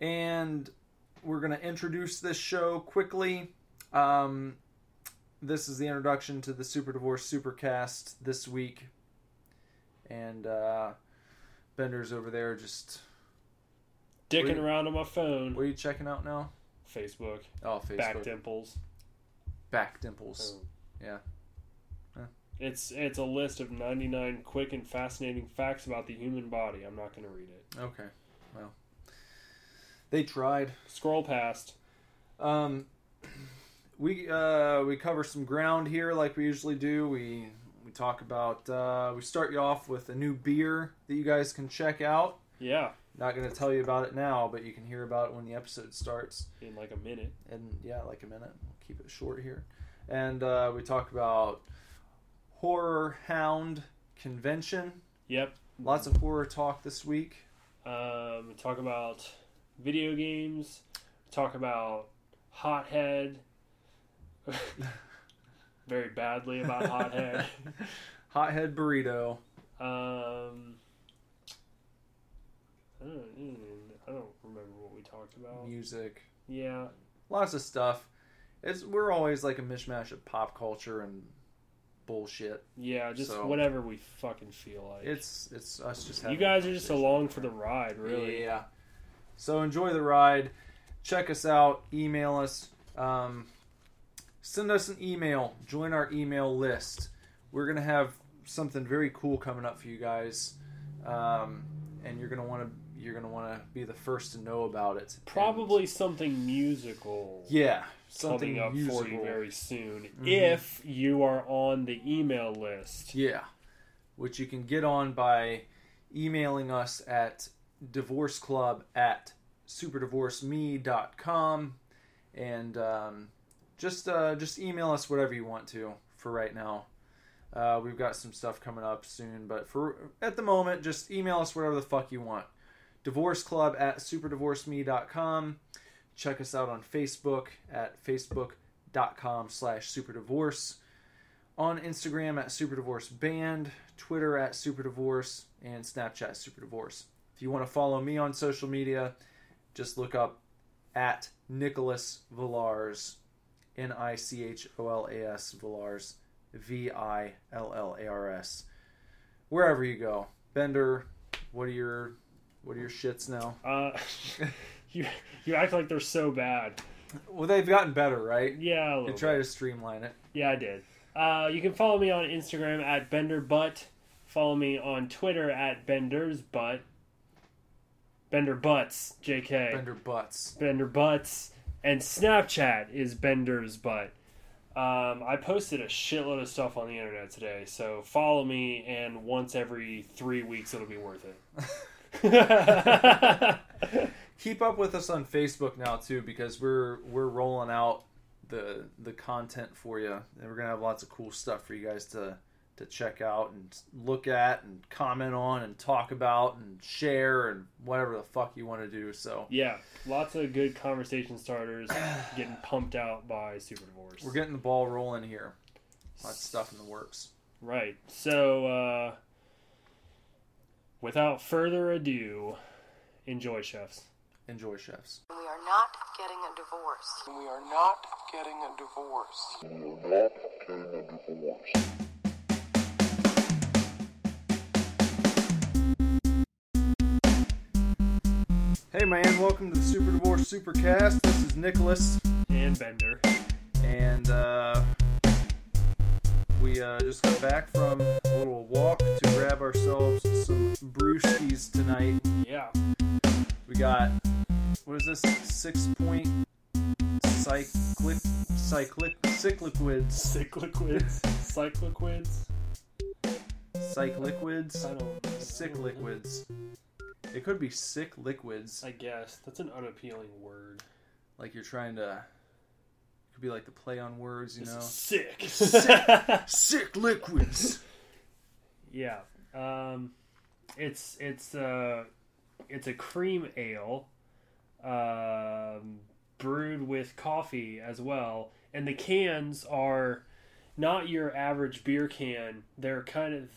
and we're going to introduce this show quickly. Um, this is the introduction to the Super Divorce Supercast this week, and uh, Bender's over there just Dicking Wait. around on my phone. what are you checking out now? Facebook. Oh, Facebook. Back dimples. Back dimples. Oh. Yeah. Huh. It's it's a list of 99 quick and fascinating facts about the human body. I'm not going to read it. Okay. Well, they tried. Scroll past. Um, we uh, we cover some ground here, like we usually do. We we talk about. Uh, we start you off with a new beer that you guys can check out. Yeah, Not going to tell you about it now, but you can hear about it when the episode starts. in like a minute. And yeah, like a minute. We'll keep it short here. And uh, we talk about Horror Hound Convention. Yep. Lots of horror talk this week. Um, talk about video games. Talk about Hothead. Very badly about Hothead. Hothead Burrito. Um, I don't, I don't remember what we talked about. Music. Yeah, lots of stuff. It's we're always like a mishmash of pop culture and bullshit. yeah, just So- whatever we fucking feel like. It's it's us just you guys are just along for the ride, really. Yeah. So enjoy the ride. Check us out. Email us. Um, send us an email. Join our email list. We're gonna have something very cool coming up for you guys, um, and you're gonna want to you're gonna want to be the first to know about it. Probably something musical. Yeah. Something coming up musical. for you very soon Mhm. if you are on the email list. Yeah. Which you can get on by emailing us at divorceclub at superdivorceme.com and um, just uh, just email us whatever you want to for right now. Uh, we've got some stuff coming up soon, but for at the moment, just email us whatever the fuck you want. Divorce Club at superdivorceme.com. Check us out on Facebook at facebook.com slash superdivorce on Instagram at Super Divorce Band, Twitter at superdivorce, and Snapchat Super Divorce. If you want to follow me on social media, just look up at Nicholas Villars, N I C H O L A S Villars, V I L L A R S. Wherever you go, Bender, what are your what are your shits now? Uh, you you act like they're so bad. Well, they've gotten better, right? Yeah, a You try to streamline it. Yeah, I did. Uh, you can follow me on Instagram at BenderButt. Follow me on Twitter at BendersButt. Bender Butts, JK. Bender butts. Bender Butts. And Snapchat is Bender's Butt. Um, I posted a shitload of stuff on the internet today, so follow me, and once every three weeks it'll be worth it. keep up with us on Facebook now too because we're we're rolling out the the content for you and we're gonna have lots of cool stuff for you guys to to check out and look at and comment on and talk about and share and whatever the fuck you want to do so yeah, lots of good conversation starters getting pumped out by Super Divorce. we're getting the ball rolling here lots of stuff in the works Right. So, uh, without further ado, enjoy, chefs. enjoy chefs We are not getting a divorce. We are not getting a divorce. Hey man welcome to the super divorce supercast this is nicholas And Bender. and uh, we uh, just got back from a little walk to grab ourselves some brewskis tonight. Yeah. We got what is this? Six point cyclic cyclic cycliquids Cycliquids. Cycliquids. cycliquids I don't know. sick liquids. It could be sick liquids, I guess. That's an unappealing word. like you're trying to. It could be like the play on words, you This know. sick. Sick. Sick liquids. yeah. Um, it's it's uh it's a cream ale, um, brewed with coffee as well, and the cans are not your average beer can. They're kind of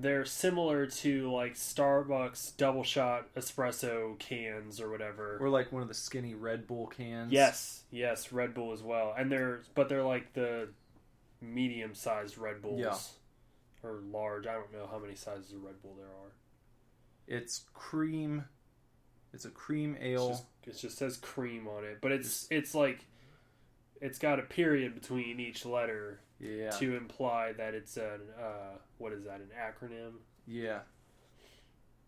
they're similar to like Starbucks double shot espresso cans or whatever. Or like one of the skinny Red Bull cans. Yes, yes, Red Bull as well, and they're but they're like the medium sized Red Bulls. Yeah. Or large. I don't know how many sizes of Red Bull there are. It's cream. It's a cream ale. just, it just says cream on it, but it's it's like it's got a period between each letter yeah. to imply that it's an uh, what is that an acronym? Yeah.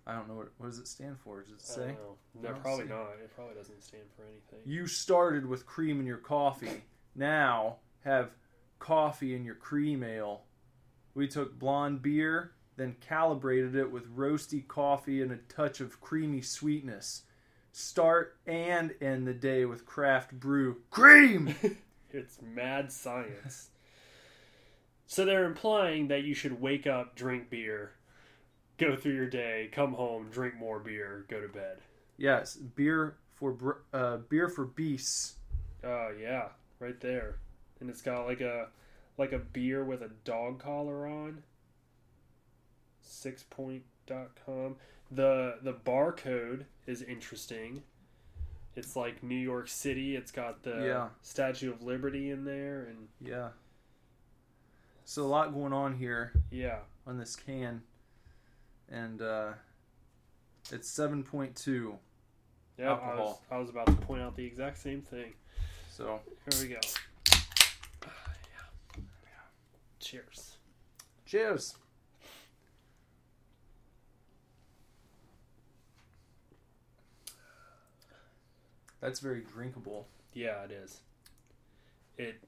I don't know what what does it stand for. Does it I say? don't know. No, probably see. not. It probably doesn't stand for anything. You started with cream in your coffee. Now have coffee in your cream ale. We took blonde beer, then calibrated it with roasty coffee and a touch of creamy sweetness. Start and end the day with craft brew cream. It's mad science. So they're implying that you should wake up, drink beer, go through your day, come home, drink more beer, go to bed. yes, beer for uh, beer for beasts. Oh yeah, right there. And it's got like a like a beer with a dog collar on. Sixpoint.com. The the barcode is interesting. It's like New York City. It's got the Yeah. Statue of Liberty in there and Yeah. So a lot going on here. yeah. on this can, and uh, it's seven point two. Yeah, I was, I was about to point out the exact same thing. So Here we go. Cheers. cheers. That's very drinkable. Yeah, it is. It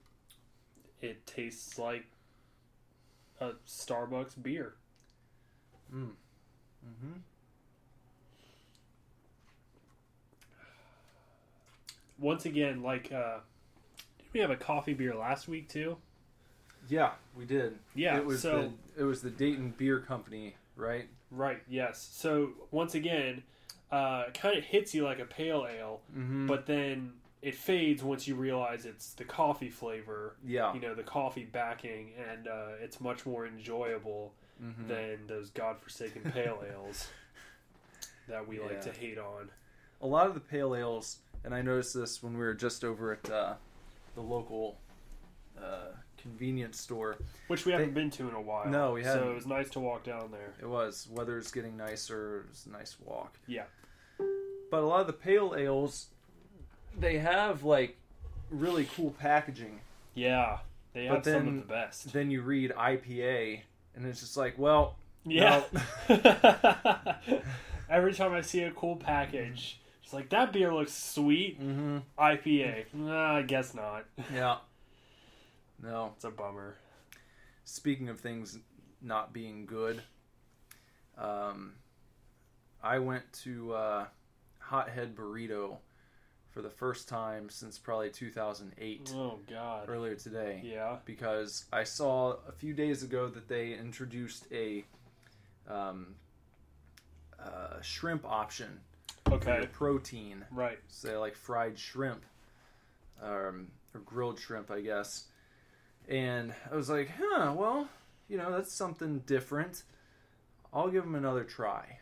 it tastes like a Starbucks beer. Mm. Mm-hmm. Once again, like uh did we have a coffee beer last week too? Yeah, we did. Yeah, it was so- the, it was the Dayton Beer Company, right? Right, yes. So once again, uh it kind of hits you like a pale ale, Mm-hmm. but then it fades once you realize it's the coffee flavor, yeah, you know, the coffee backing and uh it's much more enjoyable Mhm. than those godforsaken pale ales that we like to hate on. a lot of the pale ales, and I noticed this when we were just over at uh, the local uh, convenience store. Which we haven't been to in a while. No, we haven't. So it was nice to walk down there. It was weather's getting nicer. It was a nice walk. Yeah. But a lot of the pale ales, they have like really cool packaging. Yeah. They But have some then- of the best. Then you read IPA, and it's just like, well, Yeah. Every time I see a cool package, it's like that beer looks sweet. mm-hmm. IPA. Nah, I guess not. yeah, no. It's a bummer. Speaking of things not being good, um, I went to uh, Hothead Burrito for the first time since probably 2008 Oh God. earlier today. Yeah. because I saw a few days ago that they introduced a um, uh, shrimp option Okay. protein, Right. say like fried shrimp um, or grilled shrimp, I guess. And I was like, huh, well, you know, that's something different. I'll give them another try.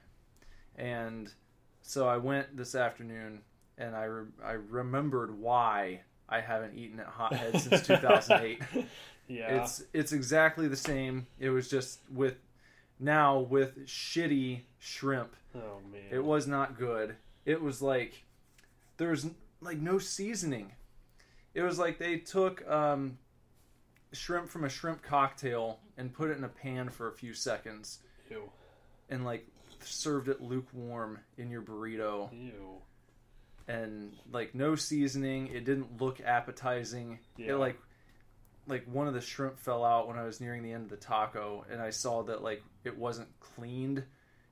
And so I went this afternoon, and I re- I remembered why I haven't eaten at Hothead since 2008. Yeah. It's it's exactly the same. It was just with now with shitty shrimp. oh man. It was not good. It was like there was like no seasoning. It was like they took um, shrimp from a shrimp cocktail and put it in a pan for a few seconds Ew. and like served it lukewarm in your burrito Ew. And like no seasoning. It didn't look appetizing. Yeah. It like like one of the shrimp fell out when I was nearing the end of the taco, and I saw that like it wasn't cleaned.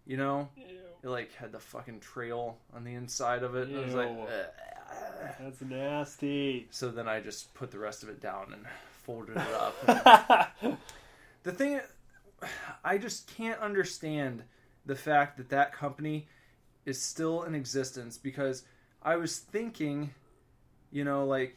You know, Ew. it like had the fucking trail on the inside of it. And I was like, "Ugh." That's nasty. so then I just put the rest of it down and folded it up. the thing, I just can't understand the fact that that company is still in existence because I was thinking, you know, like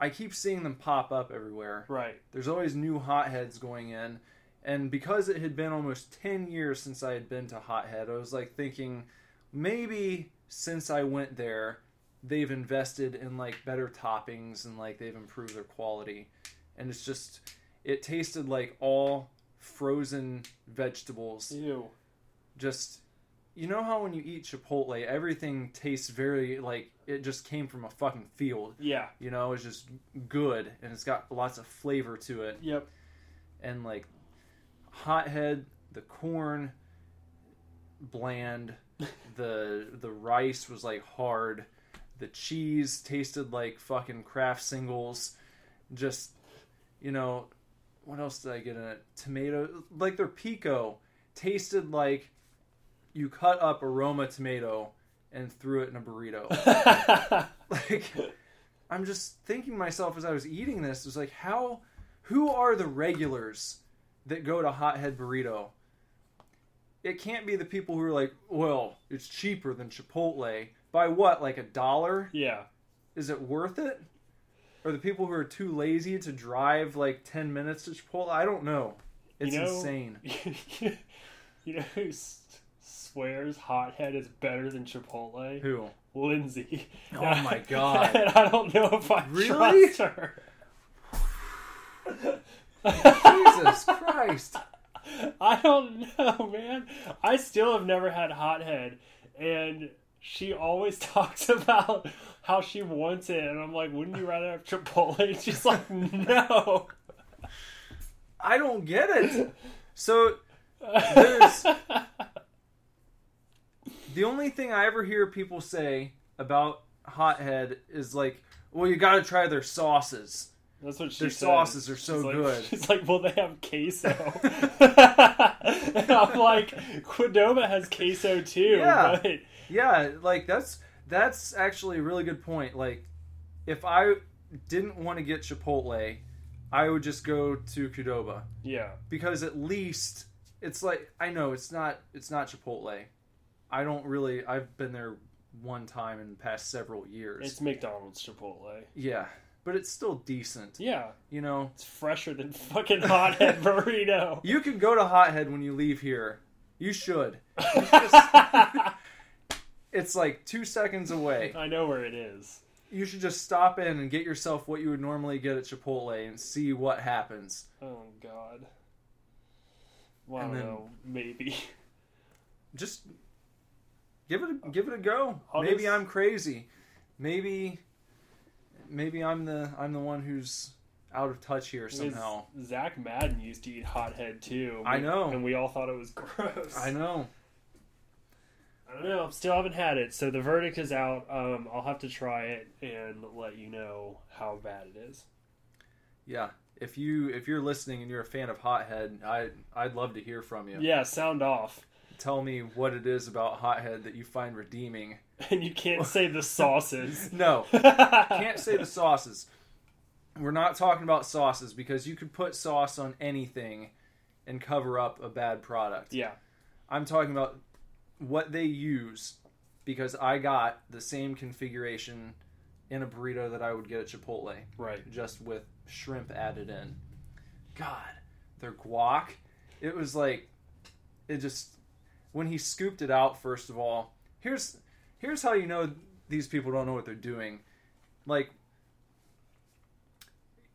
I keep seeing them pop up everywhere. right. There's always new hotheads going in, And because it had been almost 10 years since I had been to Hothead, I was like thinking maybe since I went there, they've invested in like better toppings and like they've improved their quality. And it's just, it tasted like all frozen vegetables. Ew. Just, you know how when you eat Chipotle, everything tastes very like it just came from a fucking field. Yeah. You know, it's just good and it's got lots of flavor to it Yep. and like hothead the corn bland the the rice was like hard the cheese tasted like fucking Kraft singles just you know what else did i get in it tomato like their pico tasted like you cut up a roma tomato and threw it in a burrito. Like i'm just thinking to myself as i was eating this it was like how who are the regulars that go to hothead burrito? It can't be the people who are like well it's cheaper than chipotle. By what like a dollar? Yeah. is it worth it? Or the people who are too lazy to drive like 10 minutes to chipotle? I don't know. It's you know, insane. you know who s- swears Hothead is better than Chipotle? who Lindsay. Oh my God. And I don't know if I Really? trust her. jesus christ I don't know, man. I still have never had Hothead, and she always talks about how she wants it, and I'm like, wouldn't you rather have Chipotle? And she's like, no. i don't get it so there's the only thing I ever hear people say about Hothead is like, well, you got to try their sauces. That's what she Their said. sauces are so She's like- good. She's like, well, they have queso. and I'm like, Qdoba has queso too. Yeah. But Yeah, like that's that's actually a really good point. Like, if I didn't want to get Chipotle, I would just go to Qdoba yeah, because at least it's like I know it's not it's not Chipotle. I don't really. I've been there one time in the past several years. it's McDonald's Chipotle. yeah, but it's still decent. Yeah, You know, it's fresher than fucking hothead burrito. You can go to Hothead when you leave here. You should. You just- it's like two seconds away. I know where it is. You should just stop in and get yourself what you would normally get at Chipotle and see what happens. Oh God. Well, I don't then- know. Maybe. Just give it a, give it a go. I'll maybe I'm crazy. Maybe maybe I'm the I'm the one who's out of touch here somehow. Zach Madden used to eat hothead too. I know. and we all thought it was gross. I know. I don't know. Still haven't had it, so the verdict is out. Um, I'll have to try it and let you know how bad it is. Yeah. If you if you're listening and you're a fan of Hothead, I I'd love to hear from you. Yeah, sound off. Tell me what it is about Hothead that you find redeeming. And you can't say the sauces. No, can't say the sauces. We're not talking about sauces because you could put sauce on anything and cover up a bad product. yeah, I'm talking about what they use because I got the same configuration in a burrito that I would get at Chipotle, right. just with shrimp added in. God, their guac, it was like it just when he scooped it out first of all. Here's here's how you know these people don't know what they're doing. Like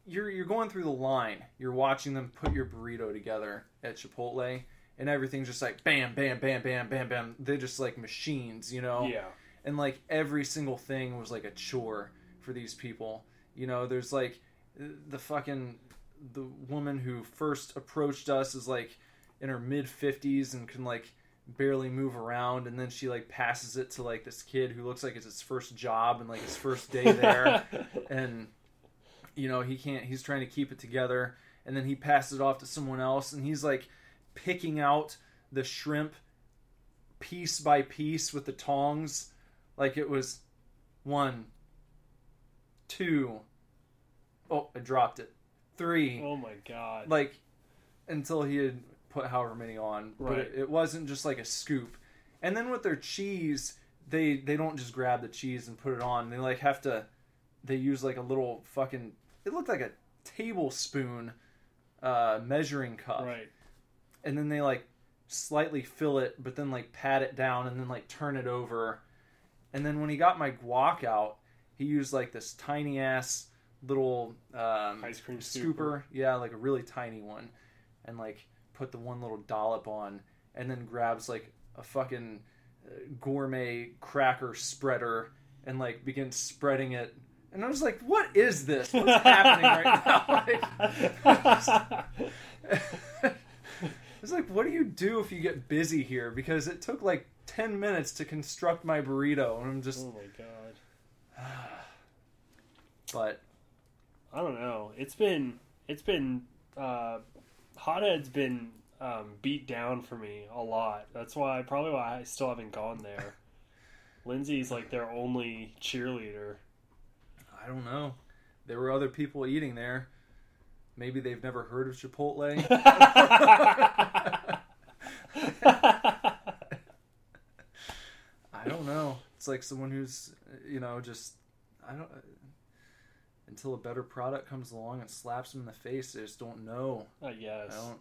you're you're going through the line. You're watching them put your burrito together at Chipotle and everything's just like bam bam bam bam bam bam. They're just like machines, you know Yeah, and like every single thing was like a chore for these people. You know, there's like the fucking the woman who first approached us is like in her mid 50s and can like barely move around and then she like passes it to like this kid who looks like it's his first job and like his first day there. And you know he can't he's trying to keep it together. And then he passes it off to someone else and he's like picking out the shrimp piece by piece with the tongs. Like it was one two oh i dropped it. Three. Oh my god. like until he had put however many on but it, it wasn't just like a scoop and then with their cheese they they don't just grab the cheese and put it on they like have to they use like a little fucking it looked like a tablespoon uh measuring cup right. and then they like slightly fill it, but then like pat it down and then like turn it over. And then when he got my guac out, he used like this tiny ass little um, Ice cream scooper. scooper. Yeah, like a really tiny one, and like put the one little dollop on, and then grabs like a fucking uh, gourmet cracker spreader and like begins spreading it. And I was like, "What is this? What's happening right now?" Like, it's like, what do you do if you get busy here? Because it took like ten minutes to construct my burrito, and I'm just, oh my god. but I don't know. It's been it's been uh, hothead's been um, beat down for me a lot. That's why probably why I still haven't gone there. Lindsay's like their only cheerleader. I don't know. There were other people eating there. Maybe they've never heard of Chipotle. I don't know. It's like someone who's, you know, just I don't. Until a better product comes along and slaps them in the face, they just don't know. I guess. I don't.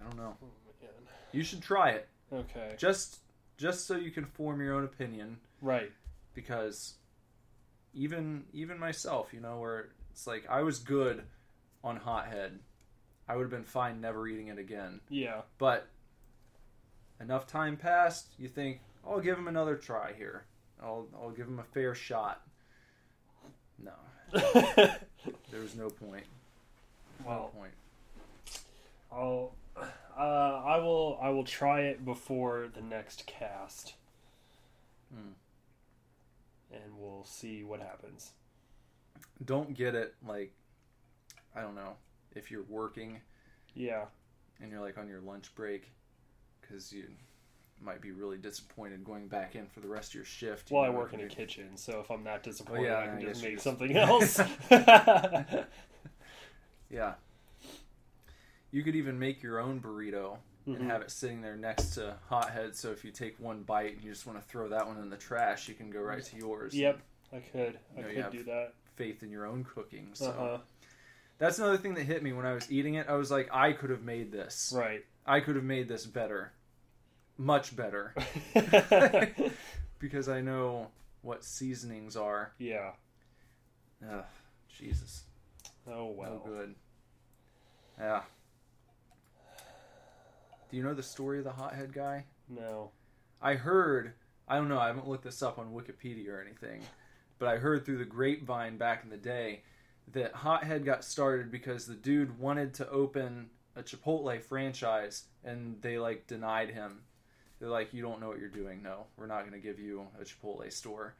I don't know. Oh. You should try it Okay. just just so you can form your own opinion. Right. because even even myself, you know, where it's like I was good on hothead, I would have been fine never eating it again. Yeah. But enough time passed, you think I'll give him another try here. I'll I'll give him a fair shot. No, there was no point. No point. I'll. Uh, I will. I will try it before the next cast, Hmm. and we'll see what happens. Don't get it like I don't know if you're working Yeah. and you're like on your lunch break because you might be really disappointed going back in for the rest of your shift. you Well, I work in a kitchen, so if I'm that disappointed, yeah, I can I just make just- something else. Yeah. You could even make your own burrito Mhm. and have it sitting there next to Hothead. So if you take one bite and you just want to throw that one in the trash, you can go right to yours. Yep, I could. I You know, you could have- do that. Faith in your own cooking. So Uh huh. that's another thing that hit me when I was eating it. I was like, I could have made this. Right. I could have made this better, much better, because I know what seasonings are. yeah. Ugh, Jesus. Oh well. No good. Yeah. Do you know the story of the hothead guy? No. I heard, I don't know, I haven't looked this up on Wikipedia or anything, but I heard through the grapevine back in the day that Hothead got started because the dude wanted to open a Chipotle franchise and they like denied him. They're like, you don't know what you're doing. No, we're not going to give you a Chipotle store.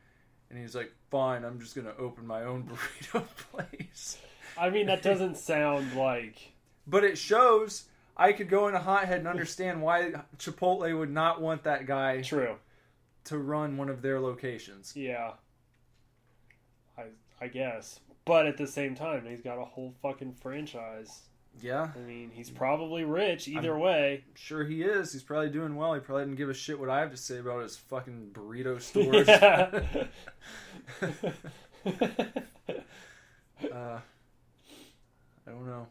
And he's like, fine, I'm just going to open my own burrito place. I mean, that doesn't sound like. But it shows I could go into Hothead and understand why Chipotle would not want that guy True. to run one of their locations. Yeah. I I guess, but at the same time, he's got a whole fucking franchise. Yeah, I mean, he's probably rich either I'm- way. sure he is. He's probably doing well. He probably didn't give a shit what I have to say about his fucking burrito stores. uh, I don't know.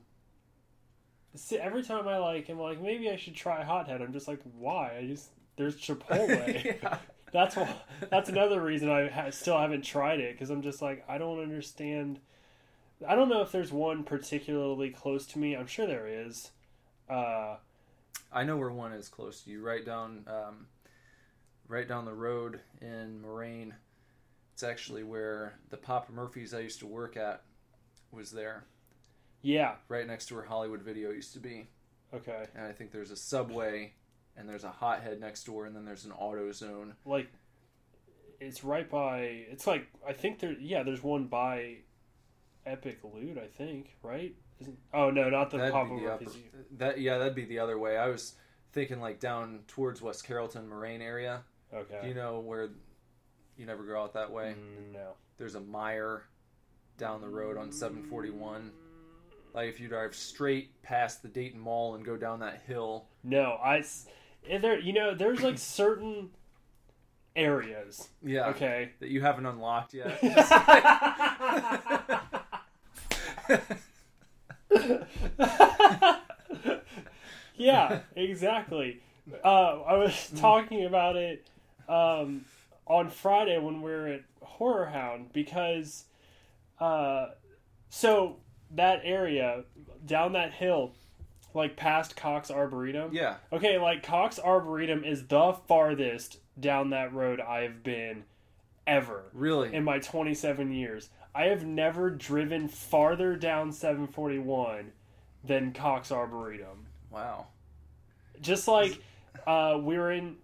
See, every time I like, I'm like, maybe I should try Hothead. I'm just like, why? I just there's Chipotle. yeah. That's why. That's another reason I ha- still haven't tried it because I'm just like, I don't understand. I don't know if there's one particularly close to me. I'm sure there is. Uh, I know where one is close to you. Right down, um, right down the road in Moraine. It's actually where the Papa Murphy's I used to work at was there, yeah. right next to where Hollywood Video used to be. Okay. And I think there's a Subway, and there's a Hothead next door, and then there's an Auto Zone. Like, it's right by. It's like I think there. Yeah, there's one by Epic Loot. I think right. Isn't, oh no, not the That'd Papa the upper, that yeah, that'd be the other way. I was thinking like down towards West Carrollton, Moraine area. Okay. Do you know where? You never go out that way. Mm, no. There's a Meijer down the road on 741. Like if you drive straight past the Dayton Mall and go down that hill. No, I eh, There, you know, there's like certain areas. Yeah. Okay. That you haven't unlocked yet. yeah, exactly. Uh, I was talking about it um, on Friday when we were at Horror Hound because, uh, so that area down that hill, like past Cox Arboretum. Yeah. Okay, like Cox Arboretum is the farthest down that road I've been ever Really? in my 27 years. I have never driven farther down 741 than Cox Arboretum. wow. Just like uh, we were in,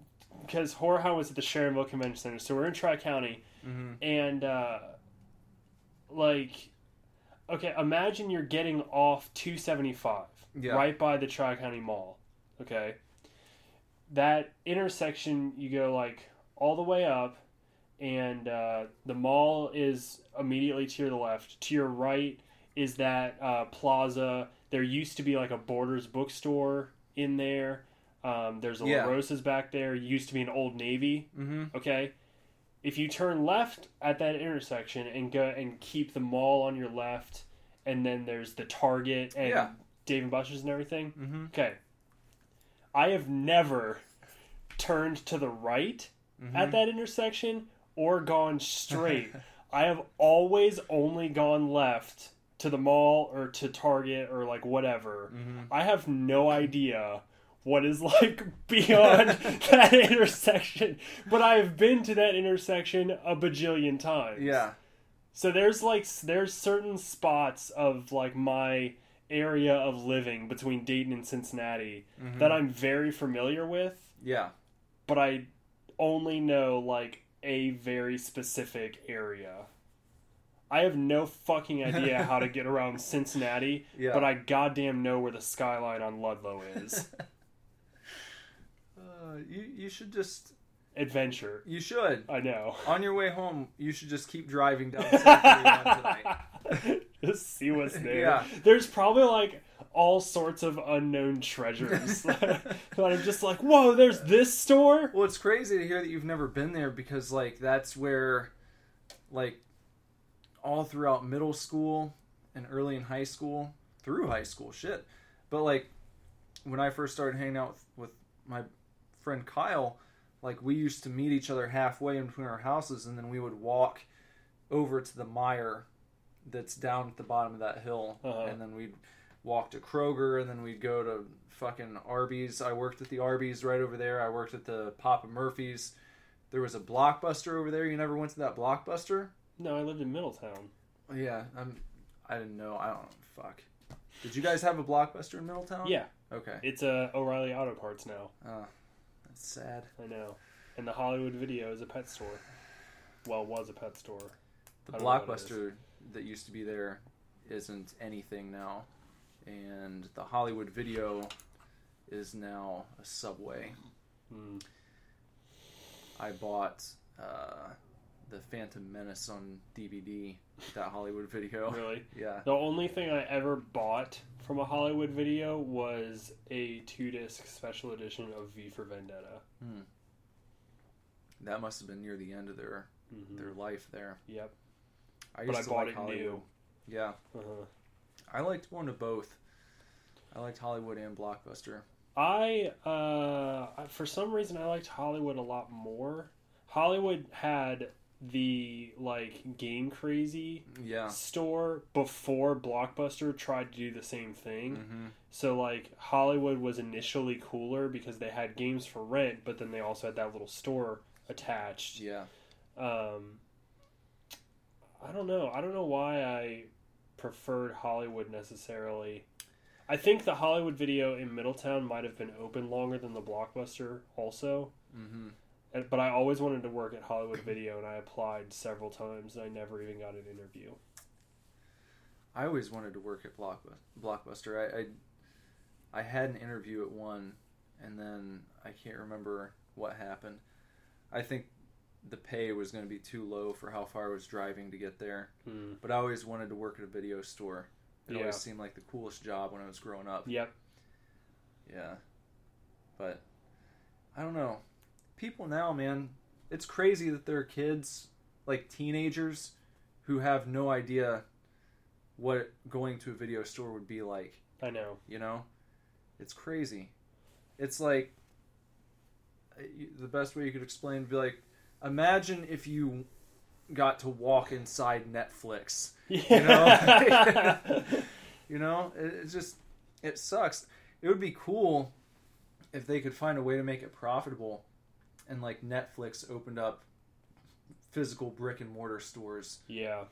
because Hound was at the Sharonville Convention Center, so we're in Tri County, hmm and uh, like, okay, imagine you're getting off 275 Yeah. right by the Tri County Mall. Okay, that intersection you go like all the way up, and uh, the mall is immediately to your left. To your right is that uh, plaza. There used to be like a Borders bookstore in there. Um, there's a Yeah. La Rosa's back there. Used to be an Old Navy. hmm Okay. If you turn left at that intersection and go and keep the mall on your left, and then there's the Target and Yeah. Dave and Buster's and everything. hmm Okay. I have never turned to the right Mm-hmm. at that intersection or gone straight. I have always only gone left to the mall or to Target or like whatever. Mm-hmm. I have no idea what is like beyond that intersection, but I have been to that intersection a bajillion times. Yeah. So there's like there's certain spots of like my area of living between Dayton and Cincinnati Mhm. that I'm very familiar with, Yeah. but I only know like a very specific area. I have no fucking idea how to get around Cincinnati, Yeah. but I goddamn know where the skyline on Ludlow is. Uh, you you should just Adventure. you should I know. on your way home you should just keep driving down tonight. Just see what's there. Yeah. There's probably like all sorts of unknown treasures. that I'm just like, whoa, there's this store? Well, it's crazy to hear that you've never been there because like that's where like all throughout middle school and early in high school, through high school, shit. But like when I first started hanging out with, with my friend Kyle, like we used to meet each other halfway in between our houses and then we would walk over to the Meijer that's down at the bottom of that hill Uh-huh. and then we'd walk to Kroger and then we'd go to fucking Arby's. I worked at the Arby's right over there. I worked at the Papa Murphy's. There was a Blockbuster over there. You never went to that Blockbuster? No, I lived in Middletown. Yeah, I'm. I didn't know. I don't. Fuck. Did you guys have a Blockbuster in Middletown? Yeah, Okay. it's uh, O'Reilly Auto Parts now. Oh, that's sad. I know. And the Hollywood Video is a pet store. Well, was a pet store. The I don't know what it is. Blockbuster that used to be there isn't anything now, and the Hollywood Video is now a Subway. Hmm. I bought uh, the Phantom Menace on DVD. That Hollywood Video. Really? Yeah. The only thing I ever bought from a Hollywood Video was a two disc special edition of V for Vendetta. That must have been near the end of their hmm their life there. Yep. I But used I to bought like it Hollywood. new. Yeah, Uh-huh. I liked one of both. I liked Hollywood and Blockbuster. I uh for some reason I liked Hollywood a lot more. Hollywood had the like game crazy Yeah. store before Blockbuster tried to do the same thing. hmm So like Hollywood was initially cooler because they had games for rent, but then they also had that little store attached. Yeah. Um I don't know. I don't know why I preferred Hollywood necessarily. I think the Hollywood video in Middletown might have been open longer than the Blockbuster also. hmm And- But I always wanted to work at Hollywood Video and I applied several times and I never even got an interview. I always wanted to work at Blockbuster. I, I I had an interview at one, and then I can't remember what happened. I think the pay was going to be too low for how far I was driving to get there. Hmm. But I always wanted to work at a video store. It Yeah. always seemed like the coolest job when I was growing up. Yep. Yeah. But I don't know. People now, man, it's crazy that there are kids, like teenagers, who have no idea what going to a video store would be like. I know. You know, it's crazy. It's like uh, the best way you could explain would be like, imagine if you got to walk inside Netflix. You know, you know, it, it's just it sucks. It would be cool if they could find a way to make it profitable, and like Netflix opened up physical brick and mortar stores yeah.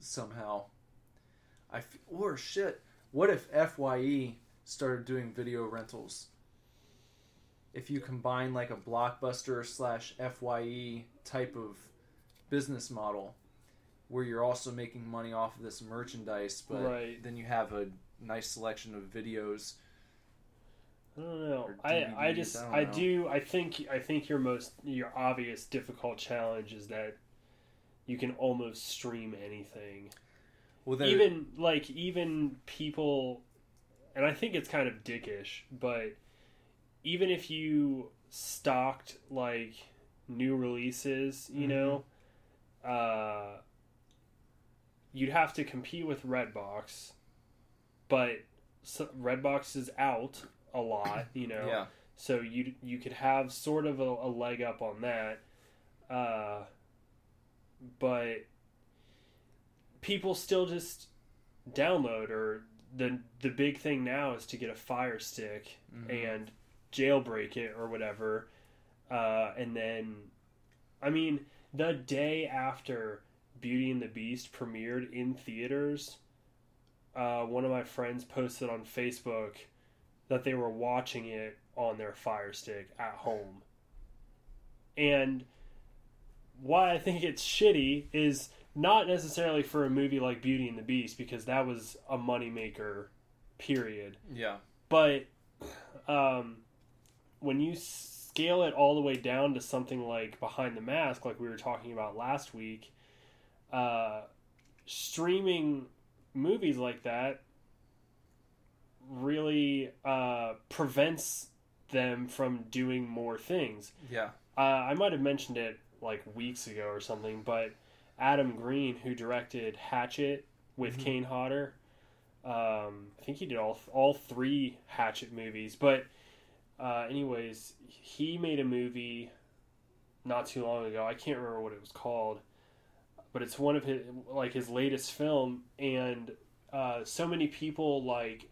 somehow. I f- or shit. What if Fye started doing video rentals? If you combine like a blockbuster slash Fye type of business model, where you're also making money off of this merchandise, but Right. then you have a nice selection of videos. I don't know. I, I just I I, do I think I think your most your obvious difficult challenge is that you can almost stream anything. Well, then even like even people and I think it's kind of dickish, but even if you stocked like new releases, you Mhm. know, uh you'd have to compete with Redbox, but Redbox is out a lot, you know. yeah, So you you could have sort of a, a leg up on that, uh, but people still just download or the the big thing now is to get a Fire Stick Mhm. and jailbreak it or whatever, uh, and then, I mean, the day after Beauty and the Beast premiered in theaters, uh, one of my friends posted on Facebook that they were watching it on their Fire Stick at home. And why I think it's shitty is not necessarily for a movie like Beauty and the Beast because that was a moneymaker, period. yeah, But um, when you scale it all the way down to something like Behind the Mask, like we were talking about last week, uh, streaming movies like that really uh, prevents them from doing more things. yeah, Uh, I might have mentioned it like weeks ago or something, but Adam Green, who directed Hatchet with Mhm. Kane Hodder, um, I think he did all all three Hatchet movies. But uh, anyways, he made a movie not too long ago. I can't remember what it was called, but it's one of his like his latest film, and uh, so many people like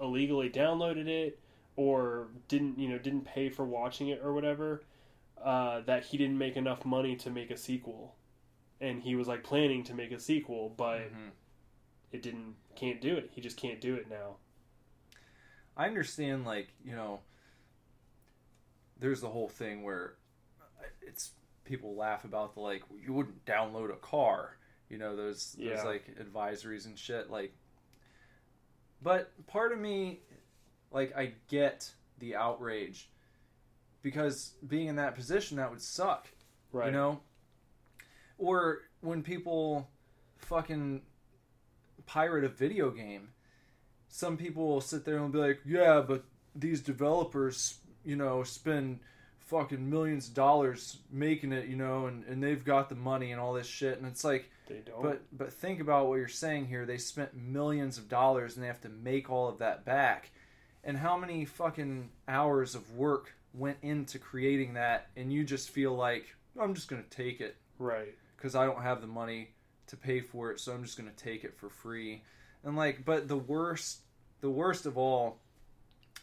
illegally downloaded it or didn't you know didn't pay for watching it or whatever uh, that he didn't make enough money to make a sequel and he was like planning to make a sequel but Mhm. it didn't can't do it he just can't do it now I understand, like, you know, there's the whole thing where it's people laugh about the, like, you wouldn't download a car, you know, those, those like, advisories and shit. Like, but part of me, like, I get the outrage because being in that position, that would suck. right You know? Or when people fucking pirate a video game, some people will sit there and be like, yeah, but these developers, you know, spend fucking millions of dollars making it, you know, and, and they've got the money and all this shit. And it's like, they don't but but think about what you're saying here. They spent millions of dollars and they have to make all of that back. And how many fucking hours of work went into creating that and you just feel like I'm just going to take it right cuz I don't have the money to pay for it, so I'm just going to take it for free. And like but the worst the worst of all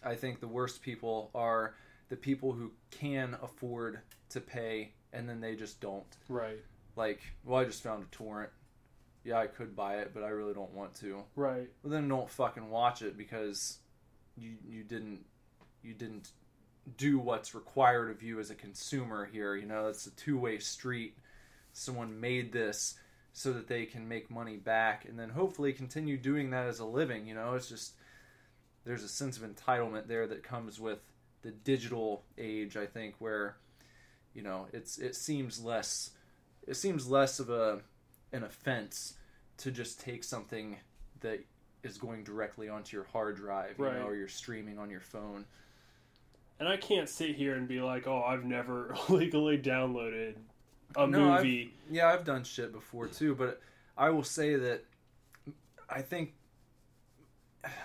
I think the worst people are the people who can afford to pay and then they just don't right like, well, I just found a torrent. Yeah, I could buy it, but I really don't want to. right Well, then don't fucking watch it because you you didn't you didn't do what's required of you as a consumer here. You know, it's a two way street. Someone made this so that they can make money back, and then hopefully continue doing that as a living. You know, it's just there's a sense of entitlement there that comes with the digital age. I think where you know it's it seems less it seems less of a an offense to just take something that is going directly onto your hard drive, you Right. know, or you're streaming on your phone. and i can't sit here and be like oh i've never legally downloaded a No, I've- movie Yeah, I've done shit before too, but I will say that I think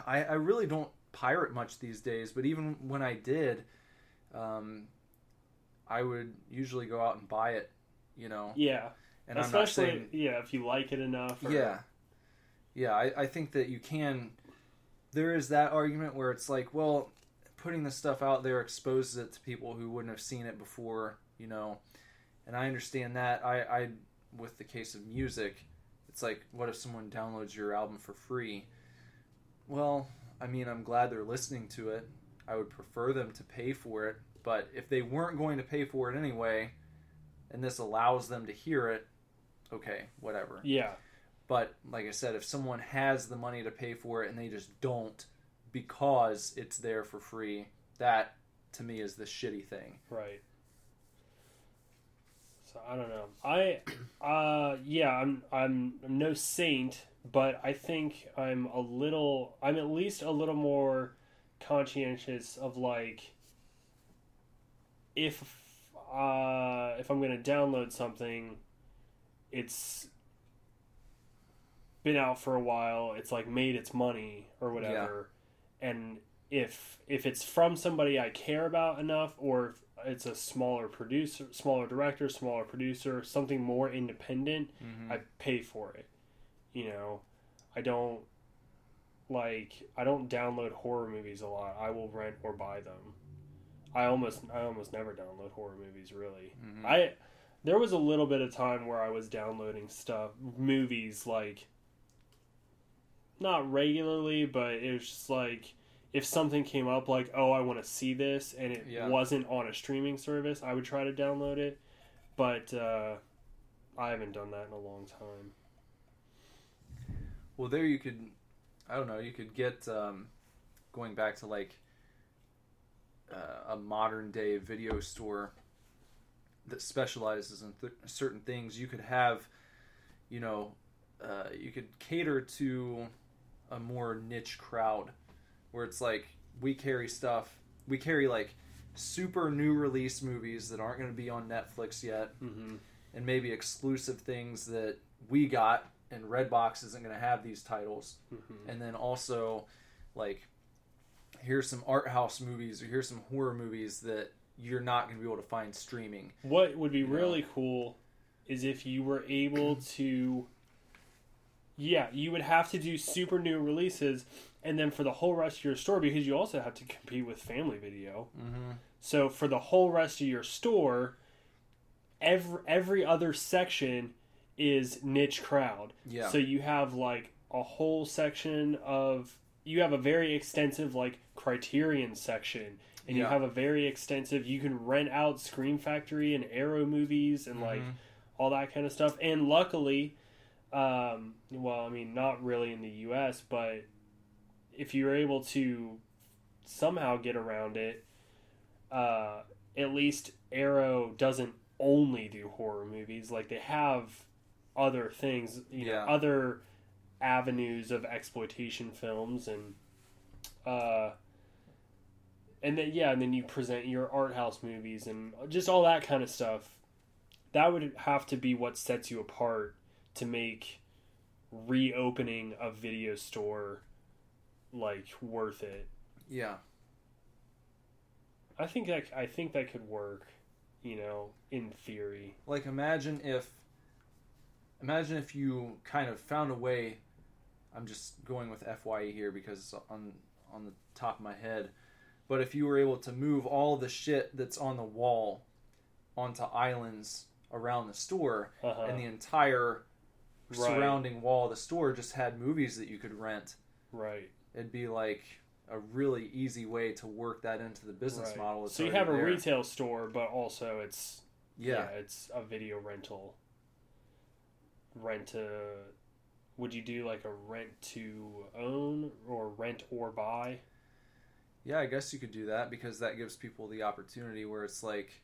I, I really don't pirate much these days, but even when I did, um, I would usually go out and buy it, you know. Yeah, And especially saying yeah if you like it enough. or- yeah, yeah. I, I think that you can. There is that argument where it's like, well, putting this stuff out there exposes it to people who wouldn't have seen it before, you know. And I understand that. I, I with the case of music, it's like, what if someone downloads your album for free? Well, I mean, I'm glad they're listening to it. I would prefer them to pay for it, but if they weren't going to pay for it anyway, and this allows them to hear it, okay, whatever. yeah, But like I said, if someone has the money to pay for it and they just don't because it's there for free, that to me is the shitty thing. right. So I don't know. I, uh, yeah, I'm I'm no saint, but I think I'm a little. I'm at least a little more conscientious of like if uh if I'm gonna download something, it's been out for a while. It's like made its money or whatever, and if if it's from somebody I care about enough, or if it's a smaller producer, smaller director, smaller producer, something more independent, Mm-hmm. I pay for it. You know, I don't like I don't download horror movies a lot. I will rent or buy them. I almost I almost never download horror movies really. Mhm. I there was a little bit of time where I was downloading stuff, movies like not regularly, but it was just like if something came up like, "Oh, I want to see this," and it Yeah. wasn't on a streaming service, I would try to download it. But uh, I haven't done that in a long time. Well, there you could, I don't know, you could get um, going back to like uh, a modern day video store that specializes in th- certain things. You could have, you know, uh, you could cater to a more niche crowd where it's like we carry stuff, we carry like super new release movies that aren't going to be on Netflix yet Mm-hmm. and maybe exclusive things that we got and Redbox isn't going to have these titles. Mm-hmm. And then also like here's some art house movies or here's some horror movies that you're not going to be able to find streaming. What would be You know? really cool is if you were able to. Yeah, you would have to do super new releases, and then for the whole rest of your store, because you also have to compete with Family Video. Mm-hmm. So for the whole rest of your store, every every other section is niche crowd. Yeah. So you have like a whole section of you have a very extensive like Criterion section, and you have a very extensive. You can rent out Scream Factory and Arrow movies and like Mhm. all that kind of stuff. And luckily, um, well, I mean, not really in the U.S., but if you're able to somehow get around it, uh, at least Arrow doesn't only do horror movies. Like they have other things, you know, Yeah. other avenues of exploitation films and uh and then yeah, and then you present your art house movies and just all that kind of stuff. That would have to be what sets you apart to make reopening a video store like worth it. Yeah. I think that I think that could work, you know, in theory. Like imagine if imagine if you kind of found a way I'm just going with FYE here because it's on on the top of my head. But if you were able to move all the shit that's on the wall onto islands around the store Uh-huh. and the entire Right. surrounding wall of the store just had movies that you could rent, Right. it'd be like a really easy way to work that into the business right. model. So you have a there. retail store, but also it's Yeah. it's a video rental. Rent a. Would you do like a rent to own or rent or buy? Yeah, I guess you could do that because that gives people the opportunity where it's like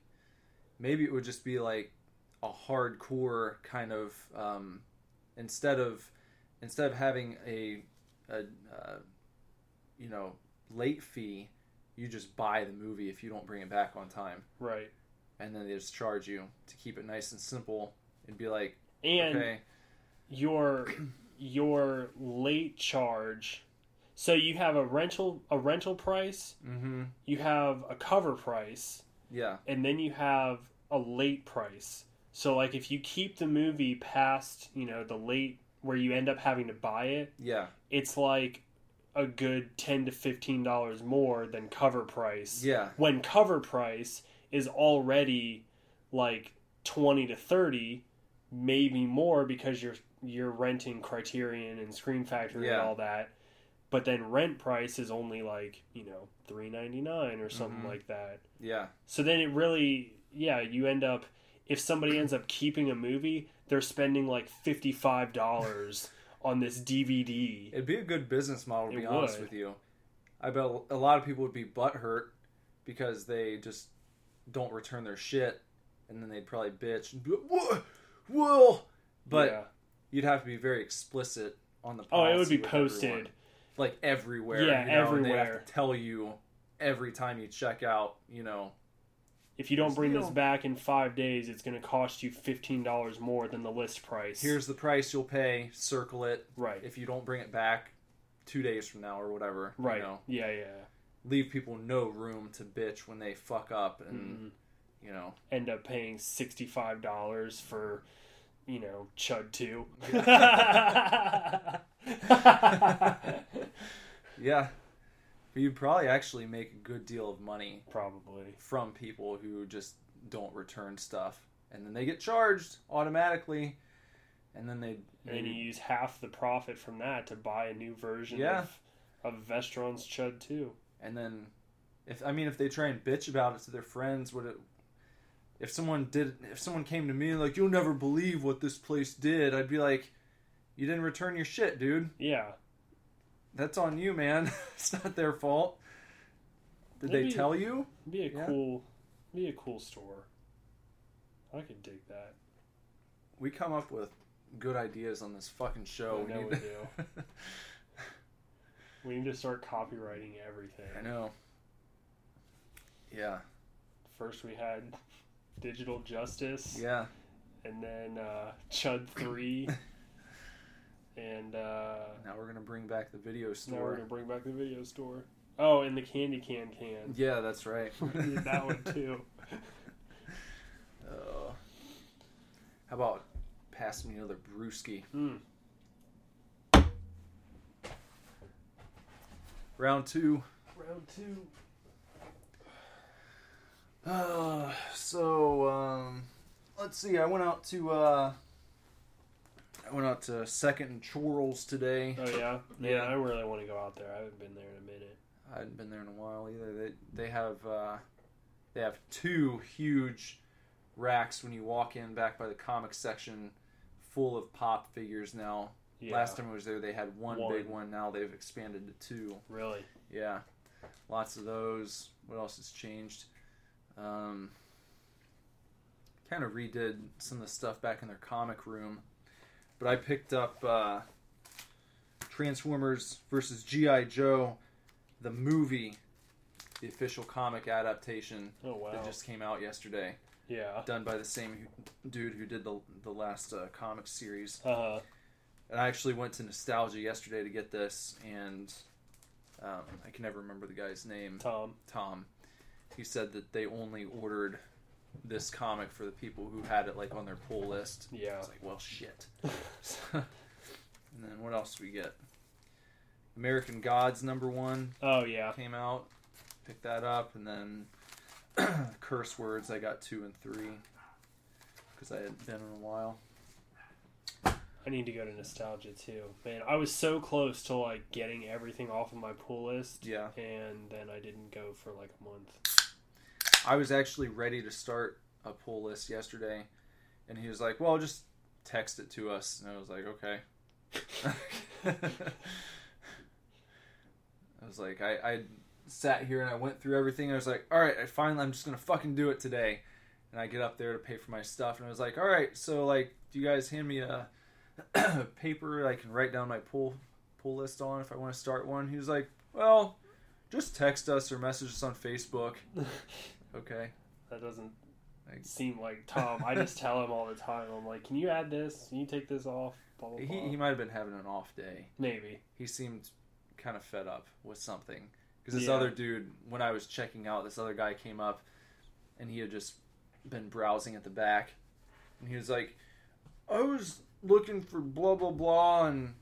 maybe it would just be like a hardcore kind of um, instead of instead of having a, a uh, you know late fee, you just buy the movie if you don't bring it back on time, Right. and then they just charge you to keep it nice and simple and be like, And okay, your your late charge. So you have a rental a rental price, Mm-hmm. you have a cover price, Yeah. and then you have a late price. So like if you keep the movie past, you know, the late where you end up having to buy it, Yeah. it's like a good 10 to 15 dollars more than cover price. Yeah. When cover price is already like 20 to 30, maybe more because you're you're renting Criterion and Scream Factory and all that. But then rent price is only like, you know, 3.99 or something Mhm. like that. Yeah. So then it really, yeah, you end up if somebody ends up keeping a movie, they're spending like fifty five dollars on this DVD. It'd be a good business model, to It be honest would. with you. I bet a lot of people would be butthurt because they just don't return their shit, and then they'd probably bitch and be like, "Wha- Well, but yeah. you'd have to be very explicit on the. Post. Oh, it would be posted. everyone. like everywhere. Yeah, you know, and they'd everywhere. have to tell you every time you check out. You know, If you don't bring this Still. back in five days, it's going to cost you fifteen dollars more than the list price. here's the price you'll pay. Circle it. right, If you don't bring it back two days from now or whatever, right, You know, yeah, yeah. leave people no room to bitch when they fuck up, and Mhm. You know. End up paying sixty five dollars for, you know, Chud two. Yeah. But you'd probably actually make a good deal of money Probably. from people who just don't return stuff. And then they get charged automatically. And then they. And then you use half the profit from that to buy a new version Yeah. of, of Vestron's Chud 2. And then. If I mean, if they try and bitch about it to their friends, would it. If someone did, if someone came to me and like, you'll never believe what this place did, I'd be like, you didn't return your shit, dude. Yeah. That's on you, man. it's not their fault. Did they Maybe- tell you? Be a Yeah. cool be a cool store. I could dig that. We come up with good ideas on this fucking show. I know need we to- We need to start copywriting everything. I know. Yeah, First we had Digital Justice yeah. and then uh, Chud 3 and uh, Now we're gonna bring back the video store. now we're to bring back the video store. Oh, and the candy can can. Yeah, that's right. That one too. Uh, how about pass me another brewski? Hmm. Round two. Round 2. Uh, so um, let's see. I went out to uh, I went out to Second and Charles today. Oh yeah, Yeah. yeah. I really want to go out there. I haven't been there in a minute. I hadn't been there in a while either. They they have uh, they have two huge racks when you walk in back by the comic section, full of pop figures now. Yeah, Last time I was there, they had one, One. big one. Now they've expanded to two. really. Yeah, lots of those. What else has changed? Um, kind of redid some of the stuff back in their comic room, but I picked up uh, Transformers versus GI Joe, the movie, the official comic adaptation Oh wow. that just came out yesterday, yeah. done by the same dude who did the the last uh, comic series. Uh-huh. And I actually went to Nostalgia yesterday to get this, and um, I can never remember the guy's name. Tom. Tom. He said that they only ordered this comic for the people who had it like on their pull list. Yeah. was like, well, shit. and then what else we get? American Gods number one Oh yeah. came out. Picked that up, and then Curse Words. I got two and three because I hadn't been in a while. I need to go to nostalgia too. Man, I was so close to like getting everything off of my pull list. Yeah. And then I didn't go for like a month. I was actually ready to start a pull list yesterday, and he was like, "Well, just text it to us." And I was like, "Okay." I was like, I, I sat here and I went through everything. I was like, "All right, I finally, I'm just gonna fucking do it today." And I get up there to pay for my stuff, and I was like, "All right, so like, do you guys hand me a paper I can write down my pull pull list on if I want to start one?" He was like, "Well." Just text us or message us on Facebook. Okay. That doesn't seem like Tom. I just tell him all the time. I'm like, can you add this? Can you take this off? Blah blah blah. he he might have been having an off day. Maybe. He seemed kind of fed up with something because this Yeah. other dude, when I was checking out, this other guy came up, and he had just been browsing at the back, and he was like, "I was looking for blah blah blah," and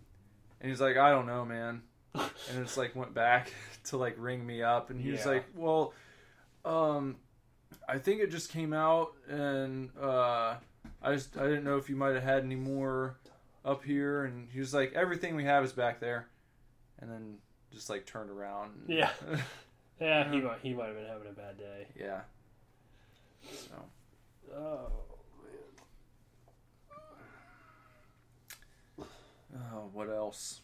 and he's like, "I don't know, man." and it's like went back to like ring me up and he was like well um i think it just came out and uh i just i didn't know if you might have had any more up here and he was like everything we have is back there. And then just like turned around and- Yeah. Yeah, he might he might have been having a bad day. yeah. So. Oh man. oh what else?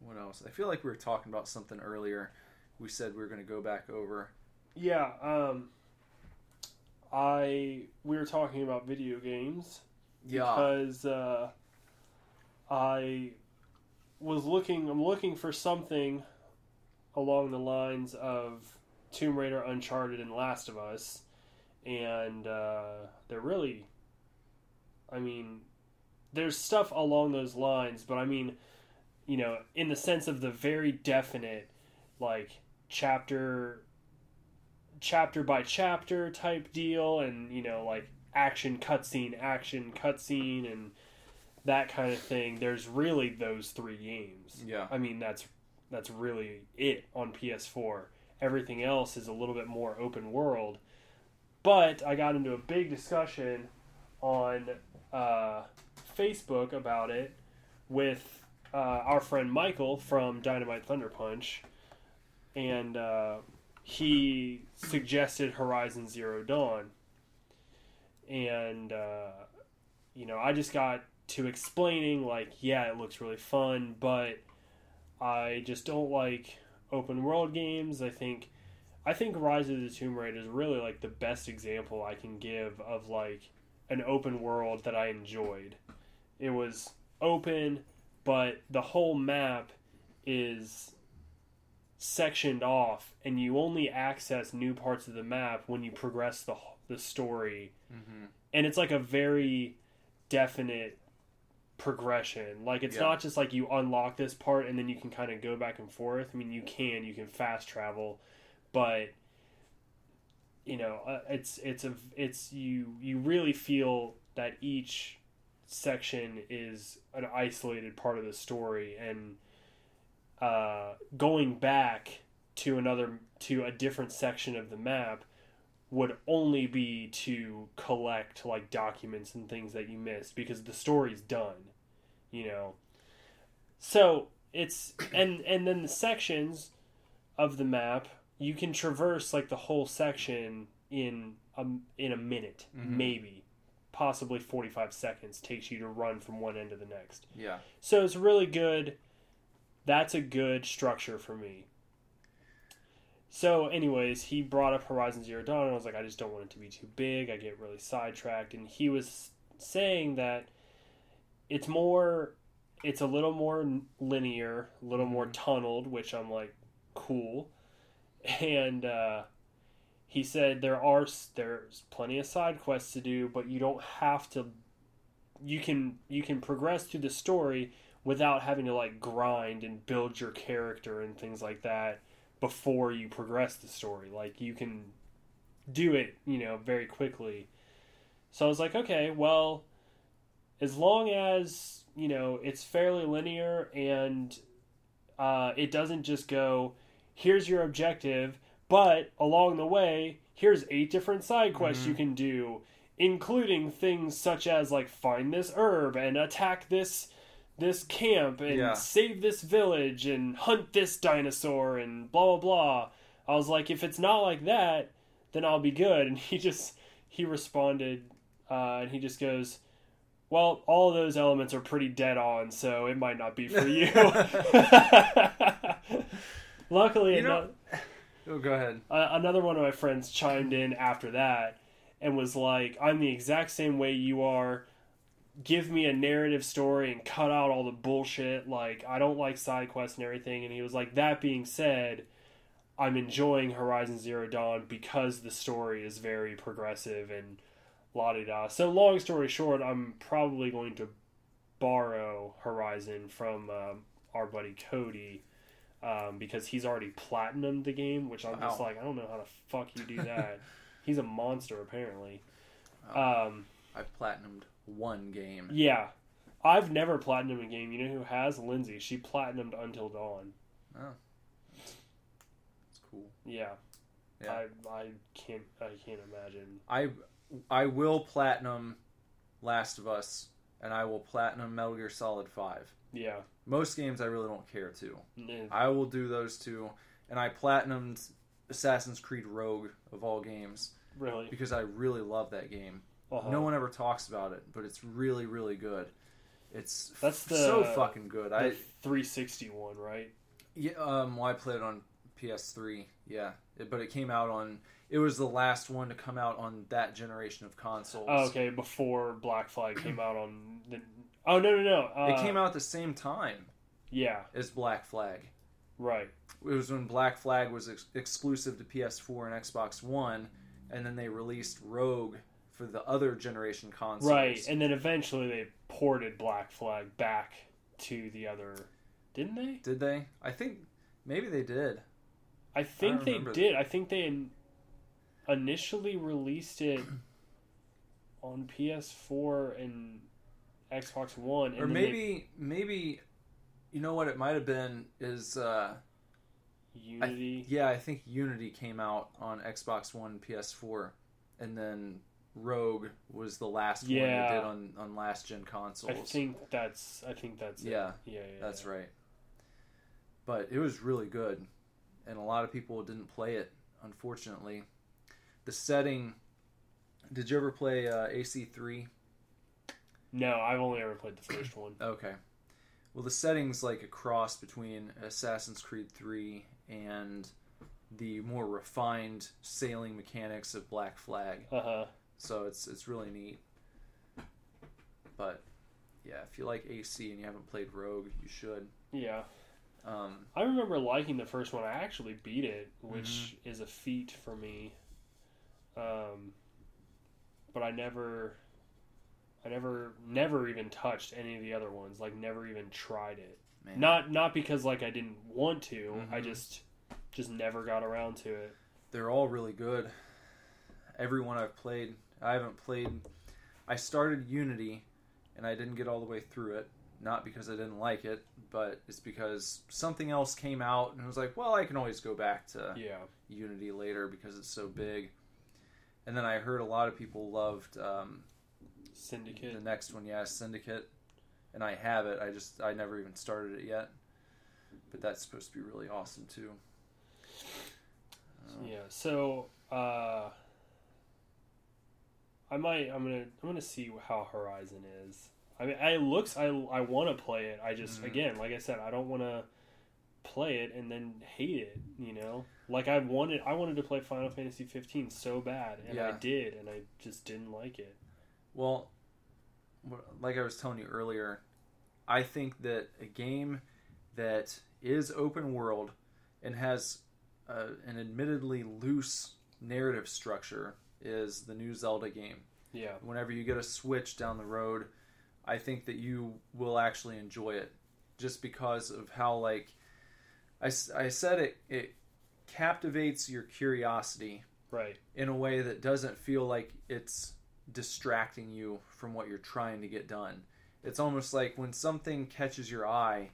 What else? I feel like we were talking about something earlier. We said we were going to go back over Yeah, um I we were talking about video games yeah. because uh, I was looking I'm looking for something along the lines of Tomb Raider, Uncharted, and Last of Us, and uh, they're really, I mean, there's stuff along those lines, but I mean, you know, in the sense of the very definite, like chapter, chapter by chapter type deal, and you know, like action cutscene, action cutscene, and that kind of thing. There's really those three games. yeah I mean, that's that's really it on PS4. Everything else is a little bit more open world. But I got into a big discussion on uh, Facebook about it with uh, our friend Michael from Dynamite Thunder Punch, and uh, he suggested Horizon Zero Dawn. And uh, you know, I just got to explaining like, yeah, it looks really fun, but I just don't like open world games. I think I think Rise of the Tomb Raider is really like the best example I can give of like an open world that I enjoyed. It was open, but the whole map is sectioned off and you only access new parts of the map when you progress the the story. mm-hmm. And it's like a very definite progression. Like it's Yeah. not just like you unlock this part and then you can kind of go back and forth. I mean, you can you can fast travel, but you know, uh, it's it's a it's you you really feel that each section is an isolated part of the story and uh, going back to another to a different section of the map would only be to collect like documents and things that you missed because the story's done you know so it's and and then the sections of the map you can traverse like the whole section in a, in a minute Mhm. maybe possibly 45 seconds takes you to run from one end to the next yeah so it's really good. That's a good structure for me. So, anyways, he brought up Horizon Zero Dawn, and I was like, I just don't want it to be too big. I get really sidetracked. And he was saying that it's more, it's a little more linear, a little more tunneled, which I'm like, cool. And uh, he said there are there's plenty of side quests to do, but you don't have to. You can you can progress through the story without having to like grind and build your character and things like that before you progress the story. Like you can do it, you know, very quickly. So I was like, okay, well, as long as, you know, it's fairly linear and uh, it doesn't just go, here's your objective, but along the way, here's eight different side quests you can do, including things such as like find this herb and attack this this camp and Yeah. save this village and hunt this dinosaur and blah blah blah. I was like, if it's not like that, then I'll be good. And he just he responded, uh, and he just goes, "Well, all of those elements are pretty dead on, so it might not be for you." Luckily, You know- ano- oh go ahead uh, another one of my friends chimed in after that and was like, "I'm the exact same way you are. Give me a narrative story and cut out all the bullshit. Like, I don't like side quests and everything." And he was like, "That being said, I'm enjoying Horizon Zero Dawn because the story is very progressive and la di da. So, long story short, I'm probably going to borrow Horizon from um, our buddy Cody um, because he's already platinumed the game, which I'm just like, I don't know how the fuck you do that. he's a monster, apparently. Um, I platinumed one game. yeah. I've never platinumed a game. You know who has? Lindsay. She platinumed Until Dawn. Oh, it's cool. Yeah. Yeah. I I can't I can't imagine. I I will platinum Last of Us, and I will platinum Metal Gear Solid Five. Yeah. Most games I really don't care to. I will do those two, and I platinumed Assassin's Creed Rogue of all games Really. because I really love that game. Uh-huh. No one ever talks about it, but it's really really good. It's That's the- so fucking good. The I 360 one, right? yeah, um, well, I played it on PS3. Yeah, it, but it came out on. It was the last one to come out on that generation of consoles. Oh, okay, before Black Flag came out on the. Oh no no no! Uh, It came out at the same time Yeah, as Black Flag. right. It was when Black Flag was ex- exclusive to PS4 and Xbox One, and then they released Rogue for the other generation consoles. Right, and then eventually they ported Black Flag back to the other. Didn't they? Did they? I think maybe they did. I think they remember did. I think they initially released it on PS4 and Xbox One, and or then they- maybe maybe you know what it might have been is uh I, Unity. yeah, I think Unity came out on Xbox One, PS4, and then Rogue was the last one Yeah. they did on on last gen consoles. I think that's. I think that's. it. Yeah, yeah, yeah. That's yeah. right. But it was really good, and a lot of people didn't play it. Unfortunately, the setting. Did you ever play uh, AC3? No, I've only ever played the first one. Okay. Well, the setting's like a cross between Assassin's Creed 3 and the more refined sailing mechanics of Black Flag. Uh huh. So it's it's really neat. But yeah, if you like AC and you haven't played Rogue, you should. Yeah. Um, I remember liking the first one. I actually beat it, which Mm-hmm. is a feat for me. Um, but I never, I never, never even touched any of the other ones. Like, never even tried it. man. Not, not because like I didn't want to. I Mhm. just, just never got around to it. they're all really good. Everyone I've played, I haven't played. I started Unity, and I didn't get all the way through it. Not because I didn't like it, but it's because something else came out, and I was like, well, I can always go back to Yeah. Unity later because it's so big. And then I heard a lot of people loved um, Syndicate. the next one, yeah, Syndicate, and I have it. I just I never even started it yet, but that's supposed to be really awesome too. Uh, Yeah. So, uh, I might. I'm gonna. I'm gonna see how Horizon is. I mean, it looks. I I want to play it. I just Mhm. again, like I said, I don't want to play it and then hate it. You know, like I wanted. I wanted to play Final Fantasy 15 so bad, and I did, and I just didn't like it. Well, like I was telling you earlier, I think that a game that is open world and has uh, an admittedly loose narrative structure is the new Zelda game. Yeah. Whenever you get a Switch down the road, I think that you will actually enjoy it just because of how, like, I, I said it, it captivates your curiosity Right. in a way that doesn't feel like it's distracting you from what you're trying to get done. It's almost like when something catches your eye,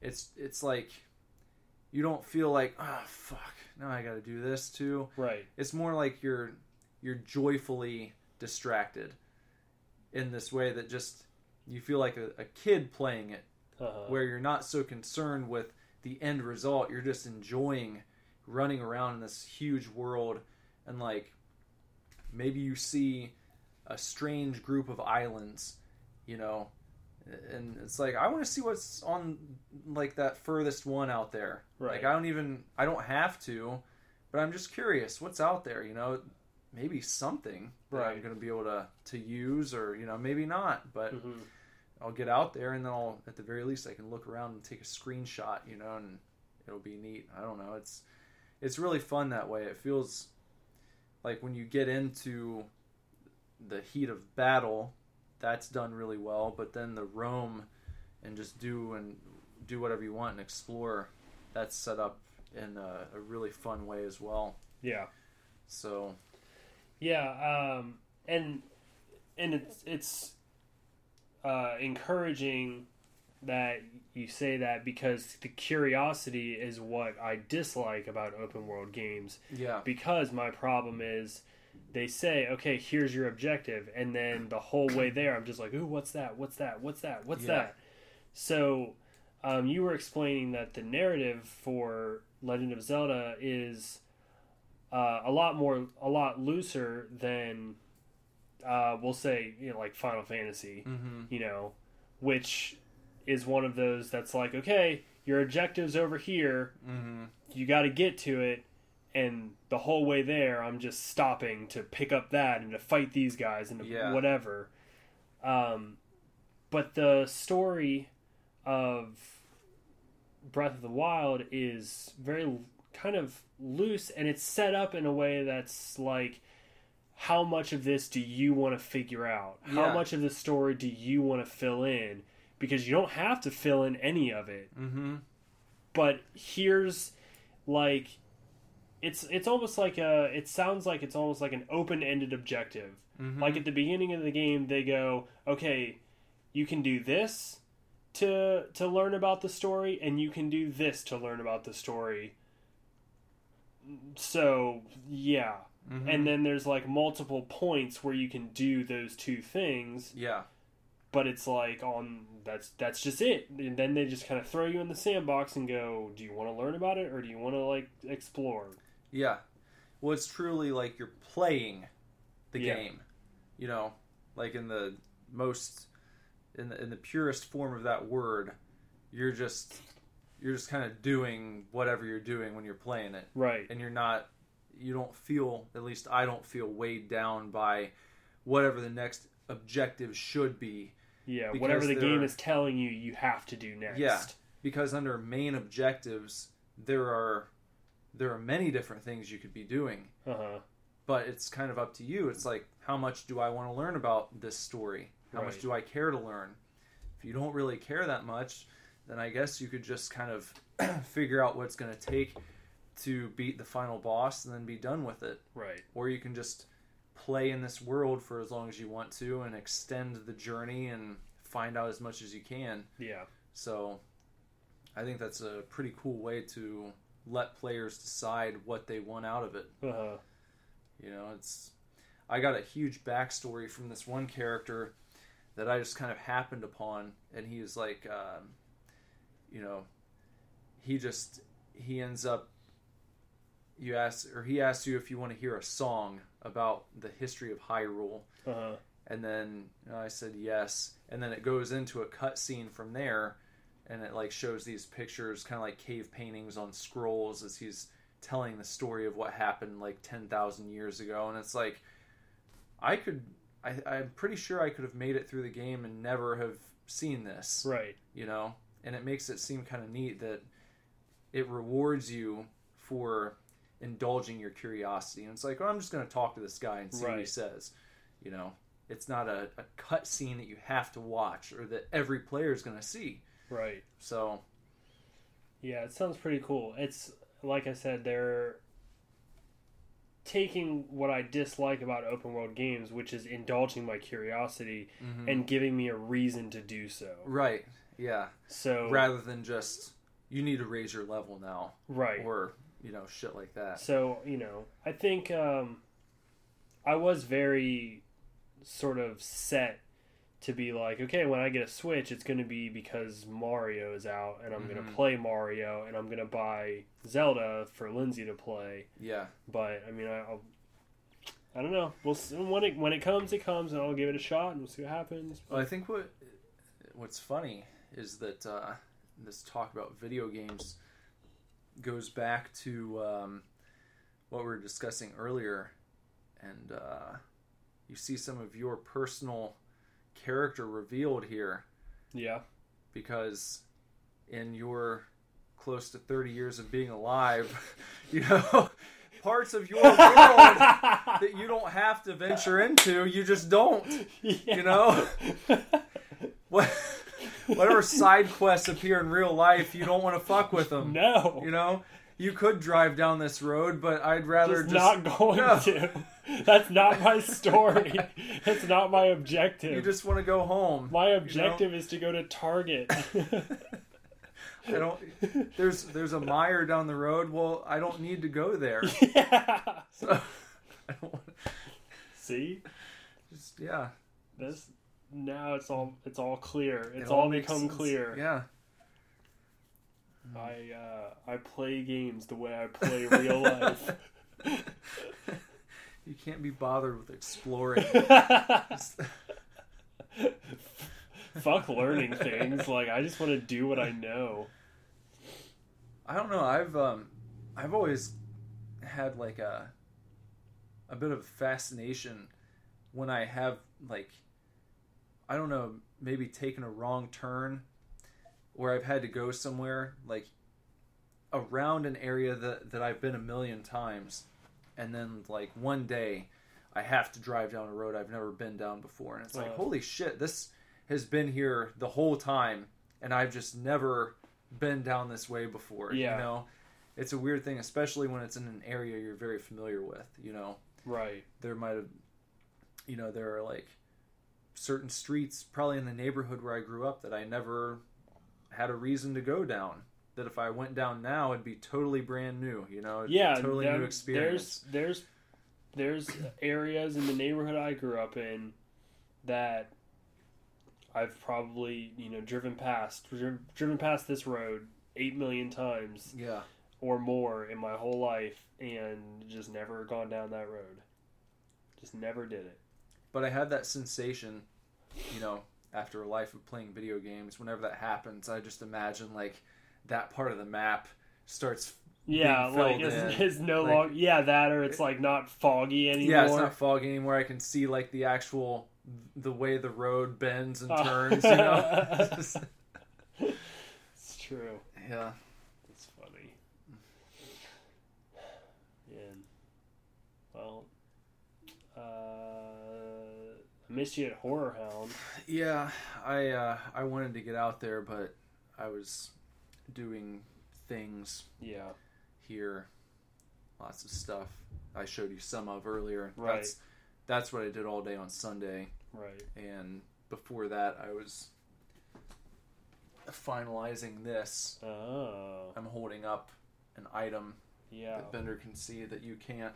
it's it's like you don't feel like oh fuck now I got to do this too. Right. It's more like you're you're joyfully distracted in this way that just you feel like a, a kid playing it Uh-huh. where you're not so concerned with the end result. You're just enjoying running around in this huge world and like maybe you see a strange group of islands, you know, and it's like I want to see what's on like that furthest one out there. Right. Like I don't even I don't have to, but I'm just curious what's out there, you know, maybe something that I'm going to be able to to use or, you know, maybe not, but Mhm. I'll get out there and then I'll at the very least I can look around and take a screenshot, you know, and it'll be neat. I don't know. It's it's really fun that way. It feels like when you get into the heat of battle, that's done really well. But then the roam and just do and do whatever you want and explore, that's set up in a, a really fun way as well. Yeah. So Yeah, um, and and it's it's uh, encouraging that you say that because the curiosity is what I dislike about open world games. yeah, Because my problem is they say, okay, here's your objective, and then the whole way there, I'm just like, ooh, what's that? What's that? What's that? What's Yeah. that? So, um, you were explaining that the narrative for Legend of Zelda is uh, a lot more, a lot looser than, uh, we'll say, you know, like Final Fantasy, mm-hmm. you know, which is one of those that's like, okay, your objective's over here, Mm-hmm. you got to get to it and the whole way there i'm just stopping to pick up that and to fight these guys and Yeah. whatever um, but the story of breath of the wild is very kind of loose and it's set up in a way that's like how much of this do you want to figure out how Yeah. much of the story do you want to fill in because you don't have to fill in any of it Mm-hmm. but here's like it's it's almost like a it sounds like it's almost like an open-ended objective Mm-hmm. like at the beginning of the game they go okay you can do this to to learn about the story and you can do this to learn about the story so yeah Mm-hmm. and then there's like multiple points where you can do those two things yeah, but it's like on that's that's just it and then they just kind of throw you in the sandbox and go do you want to learn about it or do you want to like explore yeah. Well, it's truly like you're playing the Yeah. game. You know, like in the most in the in the purest form of that word, you're just you're just kind of doing whatever you're doing when you're playing it. right. And you're not you don't feel at least I don't feel weighed down by whatever the next objective should be. Yeah whatever the game is telling you you have to do next. Yeah. because under main objectives there are there are many different things you could be doing. Uh-huh. But it's kind of up to you. It's like how much do I want to learn about this story? How much do I care to learn? If you don't really care that much then I guess you could just kind of figure out what it's going to take to beat the final boss and then be done with it right or you can just play in this world for as long as you want to and extend the journey and find out as much as you can. yeah So I think that's a pretty cool way to let players decide what they want out of it. uh-huh You know, it's I got a huge backstory from this one character that I just kind of happened upon, and he is like, um, you know, he just he ends up. You ask, or he asks you if you want to hear a song about the history of Hyrule, uh-huh. And then you know, I said yes, and then it goes into a cutscene from there, and it like shows these pictures, kind of like cave paintings on scrolls, as he's telling the story of what happened like ten thousand years ago, and it's like, I could, I, I'm pretty sure I could have made it through the game and never have seen this, right. You know, and it makes it seem kind of neat that it rewards you for indulging your curiosity, and it's like, oh, I'm just going to talk to this guy and see what he says, you know? It's not a, a cut scene that you have to watch or that every player is going to see. right. So yeah it sounds pretty cool. It's like i said they're taking what i dislike about open world games which is indulging my curiosity mm-hmm. and giving me a reason to do so. Right, yeah. so Rather than just you need to raise your level now right or you know shit like that. So, you know, I think um, I was very sort of set to be like, okay, when I get a Switch, it's going to be because Mario is out and I'm going Mhm. to play Mario and I'm going to buy Zelda for Lindsay to play. Yeah, But, I mean, I, I'll. I don't know. We'll see. when it when it comes, it comes, and I'll give it a shot and we'll see what happens. well, I think what what's funny is that uh, this talk about video games goes back to um, what we were discussing earlier, and uh, you see some of your personal character revealed here. Yeah, because in your close to 30 years of being alive, you know, parts of your world that you don't have to venture into, you just don't, you know? What whatever side quests appear in real life, you don't want to fuck with them. no, You know? You could drive down this road, but I'd rather just, just, not going no. to. That's not my story. That's not my objective. you just want to go home. my you know? objective is to go to Target. I don't there's there's a Meijer down the road. Well, I don't need to go there. yeah. So I don't want See, just yeah. this now it's all it's all clear. It's It all, makes become sense. clear. Yeah. I uh, I play games the way I play real life. You can't be bothered with exploring. Fuck learning things. Like I just want to do what I know. I don't know. I've um I've always had like a a bit of fascination when I have like I don't know, maybe taken a wrong turn where I've had to go somewhere like around an area that that I've been a million times and then like one day I have to drive down a road I've never been down before and it's like Uh. holy shit this has been here the whole time and I've just never been down this way before Yeah. you know it's a weird thing especially when it's in an area you're very familiar with you know Right. there might have you know there are like certain streets probably in the neighborhood where I grew up that I never had a reason to go down that if I went down now it'd be totally brand new you know Yeah. totally new experience There's there's there's areas in the neighborhood I grew up in that I've probably you know driven past driven past this road eight million times yeah or more in my whole life and just never gone down that road. Just never did it. but I had that sensation you know after a life of playing video games whenever that happens I just imagine like that part of the map starts Yeah, like filled it's, no Like- longer yeah that or it's like not foggy anymore. Yeah, it's not foggy anymore. I can see like the actual the way the road bends and turns. You know. It's true. yeah. It's funny. And well, uh, I missed you at Horror Hound. Yeah. I uh, I wanted to get out there, but I was doing things Yeah, here. Lots of stuff. I showed you some of earlier. Right. That's that's what I did all day on Sunday, right. and before that, I was finalizing this. Oh, I'm holding up an item yeah. that Bender can see that you can't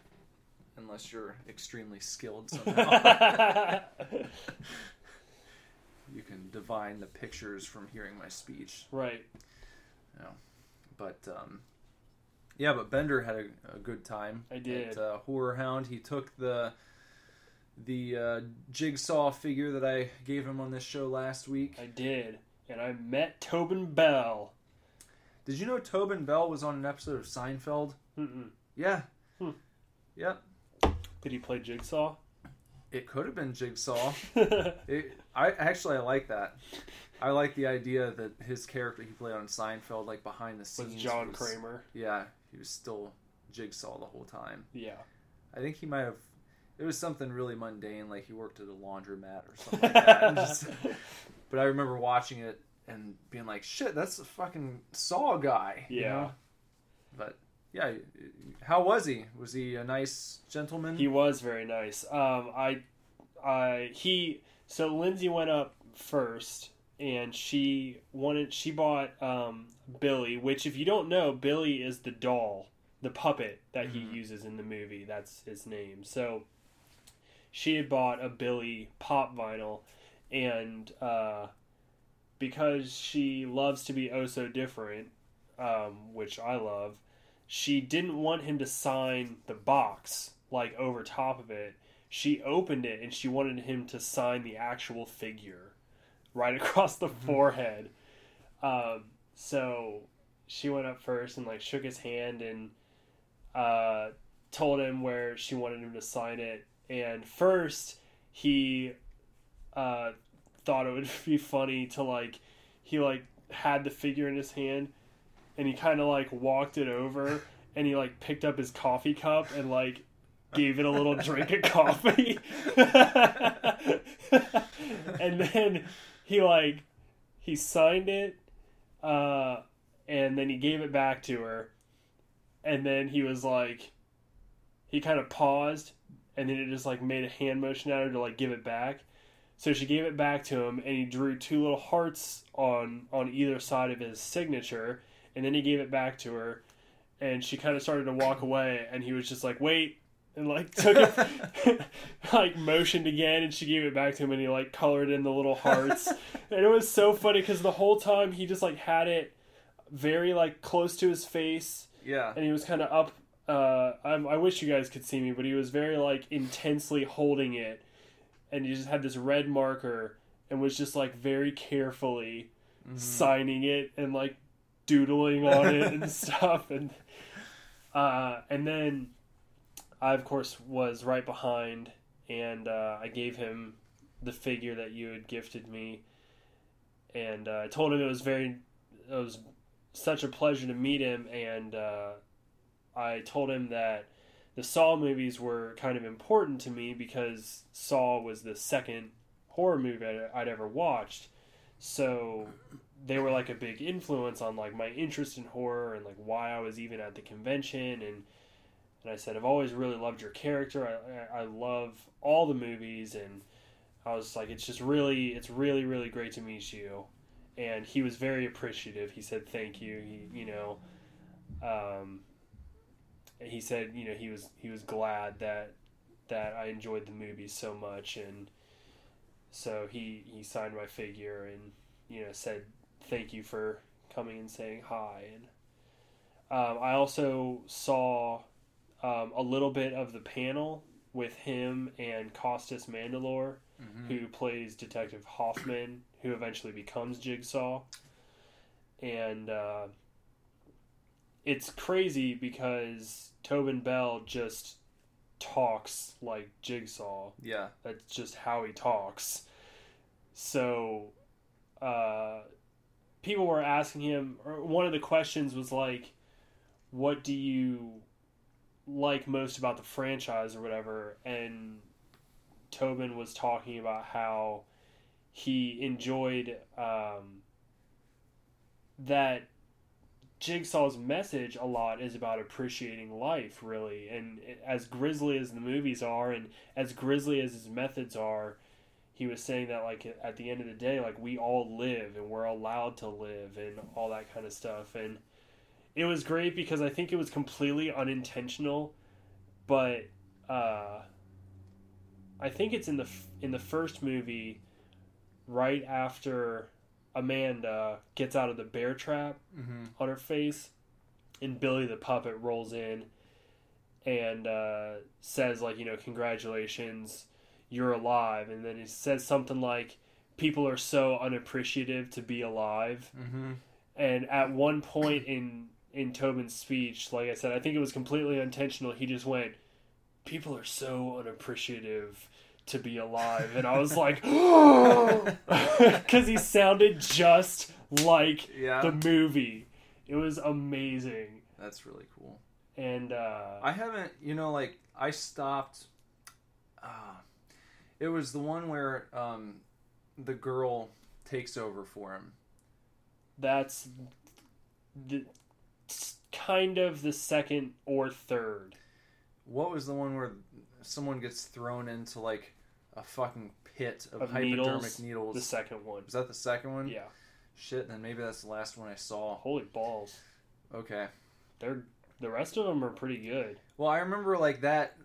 unless you're extremely skilled somehow. you can divine the pictures from hearing my speech. right. But um, yeah, but Bender had a, a good time. I did. At, uh, Horror Hound, he took the the uh, jigsaw figure that I gave him on this show last week. I did, and I met Tobin Bell. Did you know Tobin Bell was on an episode of Seinfeld? Mm-mm. Yeah. Hmm. Yep. Did he play Jigsaw? It could have been Jigsaw. It, I actually I like that. I like the idea that his character he played on Seinfeld, like behind the scenes, Was John was- Kramer? Yeah, he was still Jigsaw the whole time. Yeah. I think he might have. It was something really mundane, like he worked at a laundromat or something like that. Just- but I remember watching it and being like, "Shit, that's a fucking Saw guy." you Yeah. know? But yeah, how was he? Was he a nice gentleman? He was very nice. Um, I, I he so Lindsay went up first, and she wanted she bought um, Billy, which if you don't know, Billy is the doll, the puppet that he uses in the movie. That's his name. So she had bought a Billy pop vinyl, and uh, because she loves to be oh so different, um, which I love she didn't want him to sign the box like over top of it. She opened it and she wanted him to sign the actual figure right across the forehead. Um, so she went up first and like shook his hand and uh, told him where she wanted him to sign it. And first he uh, thought it would be funny to like he like had the figure in his hand and he kind of like walked it over and he like picked up his coffee cup and like gave it a little drink of coffee. And then he like he signed it uh and then he gave it back to her. And then he was like he kind of paused and then it just like made a hand motion at her to like give it back. So she gave it back to him and he drew two little hearts on on either side of his signature and then he gave it back to her and she kind of started to walk away and he was just like wait and like took it like motioned again and she gave it back to him and he like colored in the little hearts. And it was so funny because the whole time he just like had it very like close to his face. Yeah. and he was kind of up uh I'm, i wish you guys could see me but he was very like intensely holding it. And he just had this red marker and was just like very carefully signing it and like doodling on it and stuff. And uh and then i of course was right behind and uh i gave him the figure that you had gifted me. And uh, i told him it was very it was such a pleasure to meet him. And uh I told him that the Saw movies were kind of important to me because Saw was the second horror movie I'd, I'd ever watched. So they were like a big influence on like my interest in horror and like why I was even at the convention and and I said I've always really loved your character. I I love all the movies and I was like it's just really it's really really great to meet you. And he was very appreciative. He said thank you. He you know um he said you know he was he was glad that that I enjoyed the movie so much and so he he signed my figure and you know said thank you for coming and saying hi. And um, I also saw um, a little bit of the panel with him and Costas Mandylor who plays Detective Hoffman who eventually becomes Jigsaw. And uh, it's crazy because Tobin Bell just talks like Jigsaw. Yeah. That's just how he talks. So, uh, people were asking him, or one of the questions was like, "What do you like most about the franchise, or whatever?" And Tobin was talking about how he enjoyed um, that Jigsaw's message a lot is about appreciating life, really. And as grisly as the movies are, and as grisly as his methods are, he was saying that, like, at the end of the day, like, we all live and we're allowed to live and all that kind of stuff. And it was great because I think it was completely unintentional, but uh, I think it's in the in the first movie, right after Amanda gets out of the bear trap Mm-hmm. on her face, and Billy the puppet rolls in and uh, says like you know congratulations, you're alive, and then he says something like people are so unappreciative to be alive, Mm-hmm. and at one point in in Tobin's speech, like I said, I think it was completely intentional. He just went, "People are so unappreciative to be alive," and I was like, because he sounded just like Yeah. the movie. It was amazing, That's really cool. and uh, I haven't, you know, like I stopped. Uh, it was the one where um, the girl takes over for him. that's the kind of the second or third. What was the one where someone gets thrown into like a fucking pit of, Of hypodermic needles, needles? The second one, Was that the second one? yeah. Shit, then maybe that's the last one I saw. Holy balls! Okay. They're the rest of them are pretty good. Well, I remember like that.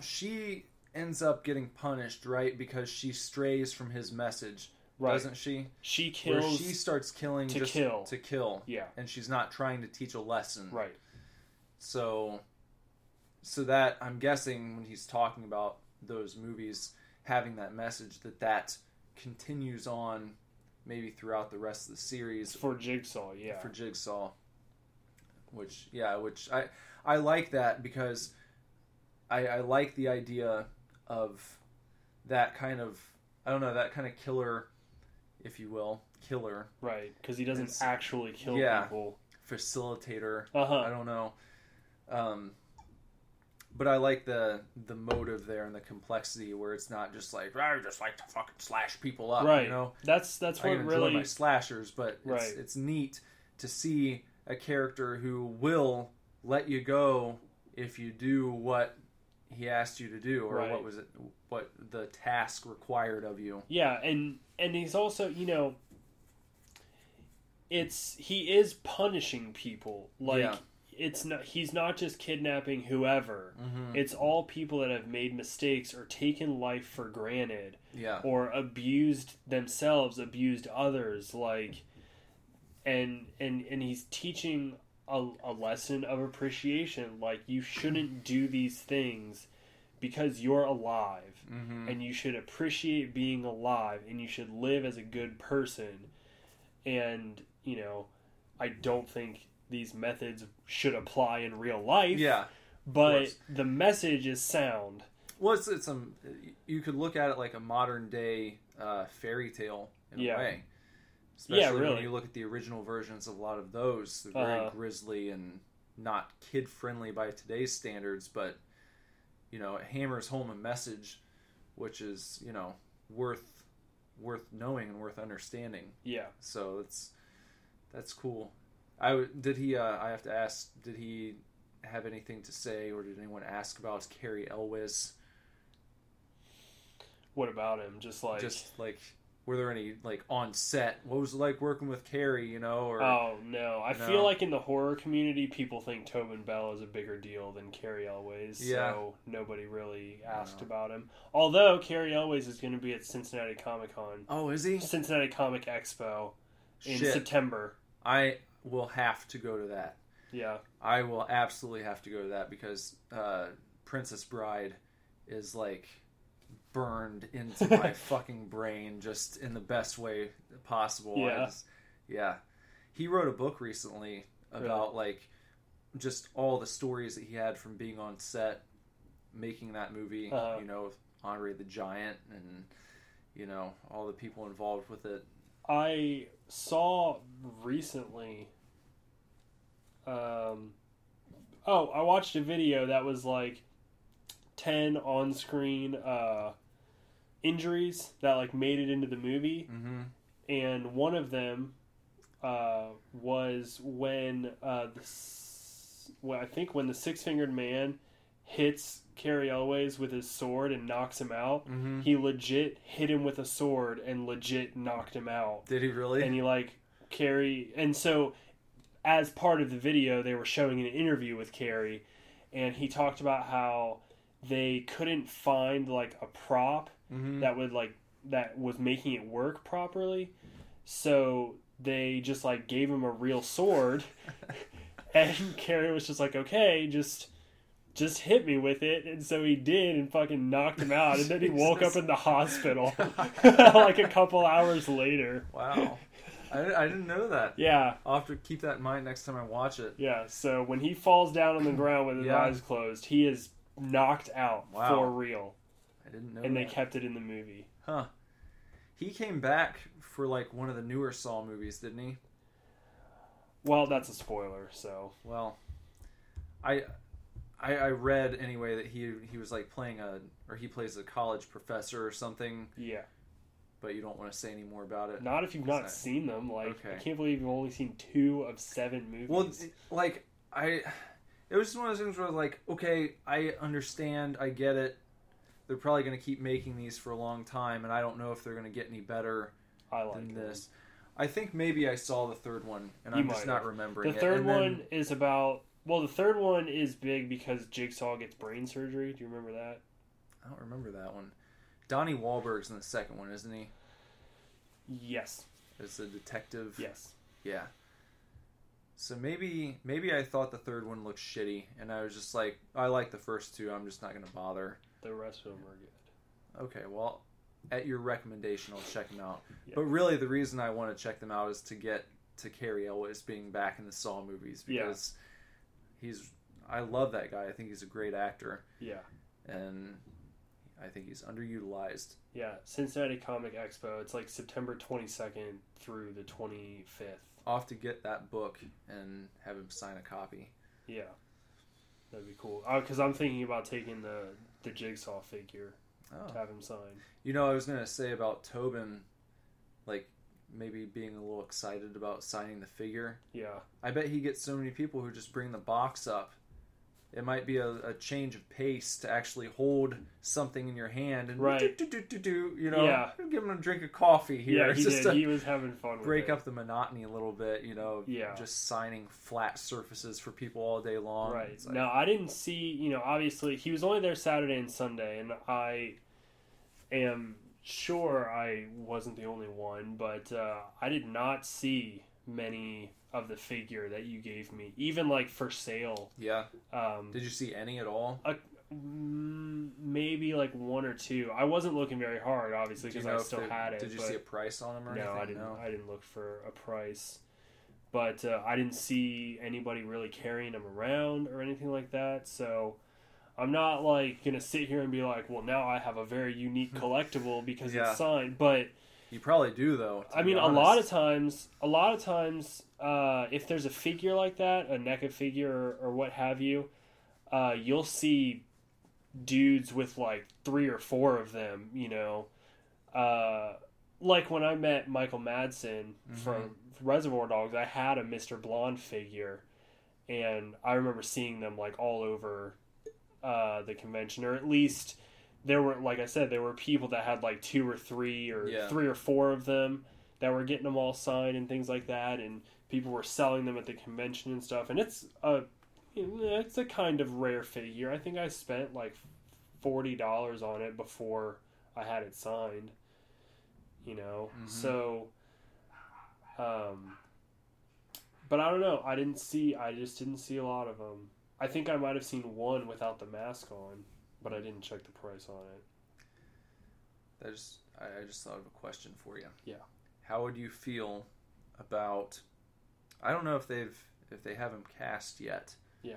She ends up getting punished, right? Because she strays from his message, Right? doesn't she? she kills. Where she starts killing to just kill. to kill, yeah. and she's not trying to teach a lesson. Right. So, so that I'm guessing when he's talking about those movies having that message, that that continues on, maybe throughout the rest of the series For Jigsaw, yeah. for Jigsaw. Which yeah, which I I like that because I I like the idea of that kind of I don't know that kind of killer, if you will, killer right, because he doesn't It's- actually kill yeah. people. facilitator. Uh huh. I don't know. Um, but I like the the motive there and the complexity where it's not just like ah, I just like to fucking slash people up. right. You know, That's that's I what enjoy really. my slashers, but it's, it's neat to see a character who will let you go if you do what he asked you to do or Right. what was it what the task required of you. Yeah, and and he's also you know. It's he is punishing people like Yeah. It's not he's not just kidnapping whoever. Mm-hmm. It's all people that have made mistakes or taken life for granted. Yeah. or abused themselves, abused others, like, and and and he's teaching a, a lesson of appreciation. Like you shouldn't do these things because you're alive, Mm-hmm. and you should appreciate being alive, and you should live as a good person. And you know, I don't think these methods should apply in real life. Yeah. but the message is sound. Well, it's, it's some. You could look at it like a modern day uh, fairy tale in Yeah. a way. Especially Yeah, when really. you look at the original versions of a lot of those. They're very Uh-huh. grisly and not kid friendly by today's standards, but you know, it hammers home a message, which is you know worth worth knowing and worth understanding. Yeah. So it's that's cool. I w- did he. Uh, I have to ask. Did he have anything to say, or did anyone ask about Cary Elwes? What about him? Just like just like were there any like on set what was it like working with Cary you know or Oh no! I No. feel like in the horror community, people think Tobin Bell is a bigger deal than Cary Elwes. Yeah. So nobody really asked No. about him. Although Cary Elwes is going to be at Cincinnati Comic Con, oh is he Cincinnati Comic Expo in Shit. September. i will have to go to that Yeah. i will absolutely have to go to that because uh princess bride is like burned into my fucking brain just in the best way possible Yeah. just- yeah he wrote a book recently about like just all the stories that he had from being on set making that movie Uh-huh. you know andre the giant and you know all the people involved with it I saw recently. Um, oh, I watched a video that was like ten on-screen uh, injuries that like made it into the movie, mm-hmm. and one of them uh, was when uh, the well, I think when the six-fingered man hits Cary Elwes with his sword and knocks him out. Mm-hmm. He legit hit him with a sword and legit knocked him out did he really and he like Cary and so as part of the video they were showing an interview with Cary and he talked about how they couldn't find like a prop mm-hmm. that would like that was making it work properly. So they just like gave him a real sword and Cary was just like okay just just hit me with it. And so he did and fucking knocked him out and then he woke up in the hospital like a couple hours later. Wow I, I didn't know that yeah i'll have to keep that in mind next time i watch it Yeah, so when he falls down on the ground with his Yeah. eyes closed, he is knocked out Wow. for real. i didn't know And they that. kept it in the movie. Huh. He came back for like one of the newer Saw movies, didn't he? Well, that's a spoiler, so Well, I I, I read anyway that he he was like playing a or he plays a college professor or something, yeah. But you don't want to say any more about it. Not if you've not So- seen them. Like I can't believe you've only seen two of seven movies. Well, like I, it was just one of those things where I was like, okay, I understand, I get it. They're probably going to keep making these for a long time, and I don't know if they're going to get any better I like than them. this. I think maybe I saw the third one, and You I'm just might not have. remembering The third And then- one is about. Well, the third one is big because Jigsaw gets brain surgery. Do you remember that? I don't remember that one. Donnie Wahlberg's in the second one, isn't he? Yes. As a detective. Yes. Yeah. So maybe maybe I thought the third one looked shitty, and I was just like, I like the first two. I'm just not gonna bother. The rest of them are good. Okay, well, at your recommendation, I'll check them out. Yeah. But really, the reason I want to check them out is to get to Cary Elwes being back in the Saw movies Yeah. because he's. I love that guy. I think he's a great actor, Yeah. and I think he's underutilized. Yeah. Cincinnati Comic Expo. It's like September 22nd through the 25th. I'll have to get that book and have him sign a copy. Yeah, that'd be cool. Uh, because I'm thinking about taking the the jigsaw figure Oh. to have him sign. You know, I was gonna say about Tobin, like maybe being a little excited about signing the figure. Yeah, I bet he gets so many people who just bring the box up. It might be a, a change of pace to actually hold something in your hand and Right. do, do, do, do, do, you know, Yeah. give him a drink of coffee here. yeah, he just did. He was having fun. break it. up the monotony a little bit, you know, Yeah. just signing flat surfaces for people all day long. Right. Like- now, I didn't see, you know, obviously he was only there Saturday and Sunday, and I am sure I wasn't the only one, but uh, I did not see many of the figure that you gave me, even like for sale. yeah. Um, Did you see any at all? mm, maybe like one or two. I wasn't looking very hard, obviously, because I still there- had it. Did you see a price on them or no, anything? I didn't. No. I didn't look for a price, but uh, I didn't see anybody really carrying them around or anything like that. So I'm not like gonna sit here and be like, well, now I have a very unique collectible because Yeah. it's signed. But You probably do though. I mean, a lot of times, a lot of times, uh, if there's a figure like that, a NECA figure or, or what have you, uh, you'll see dudes with like three or four of them. You know, uh, like when I met Michael Madsen from Reservoir Dogs, I had a Mr. Blonde figure, and I remember seeing them like all over uh, the convention, or at least there were, like I said, there were people that had like two or three or Yeah. three or four of them that were getting them all signed and things like that, and people were selling them at the convention and stuff. And it's a, it's a kind of rare figure. I think I spent like forty dollars on it before I had it signed. You know, Mhm. so, um, but I don't know. I didn't see. I just didn't see a lot of them. I think I might have seen one without the mask on, but I didn't check the price on it. I just I, I just thought of a question for you. Yeah. How would you feel about I don't know if they've if they have him cast yet. Yeah.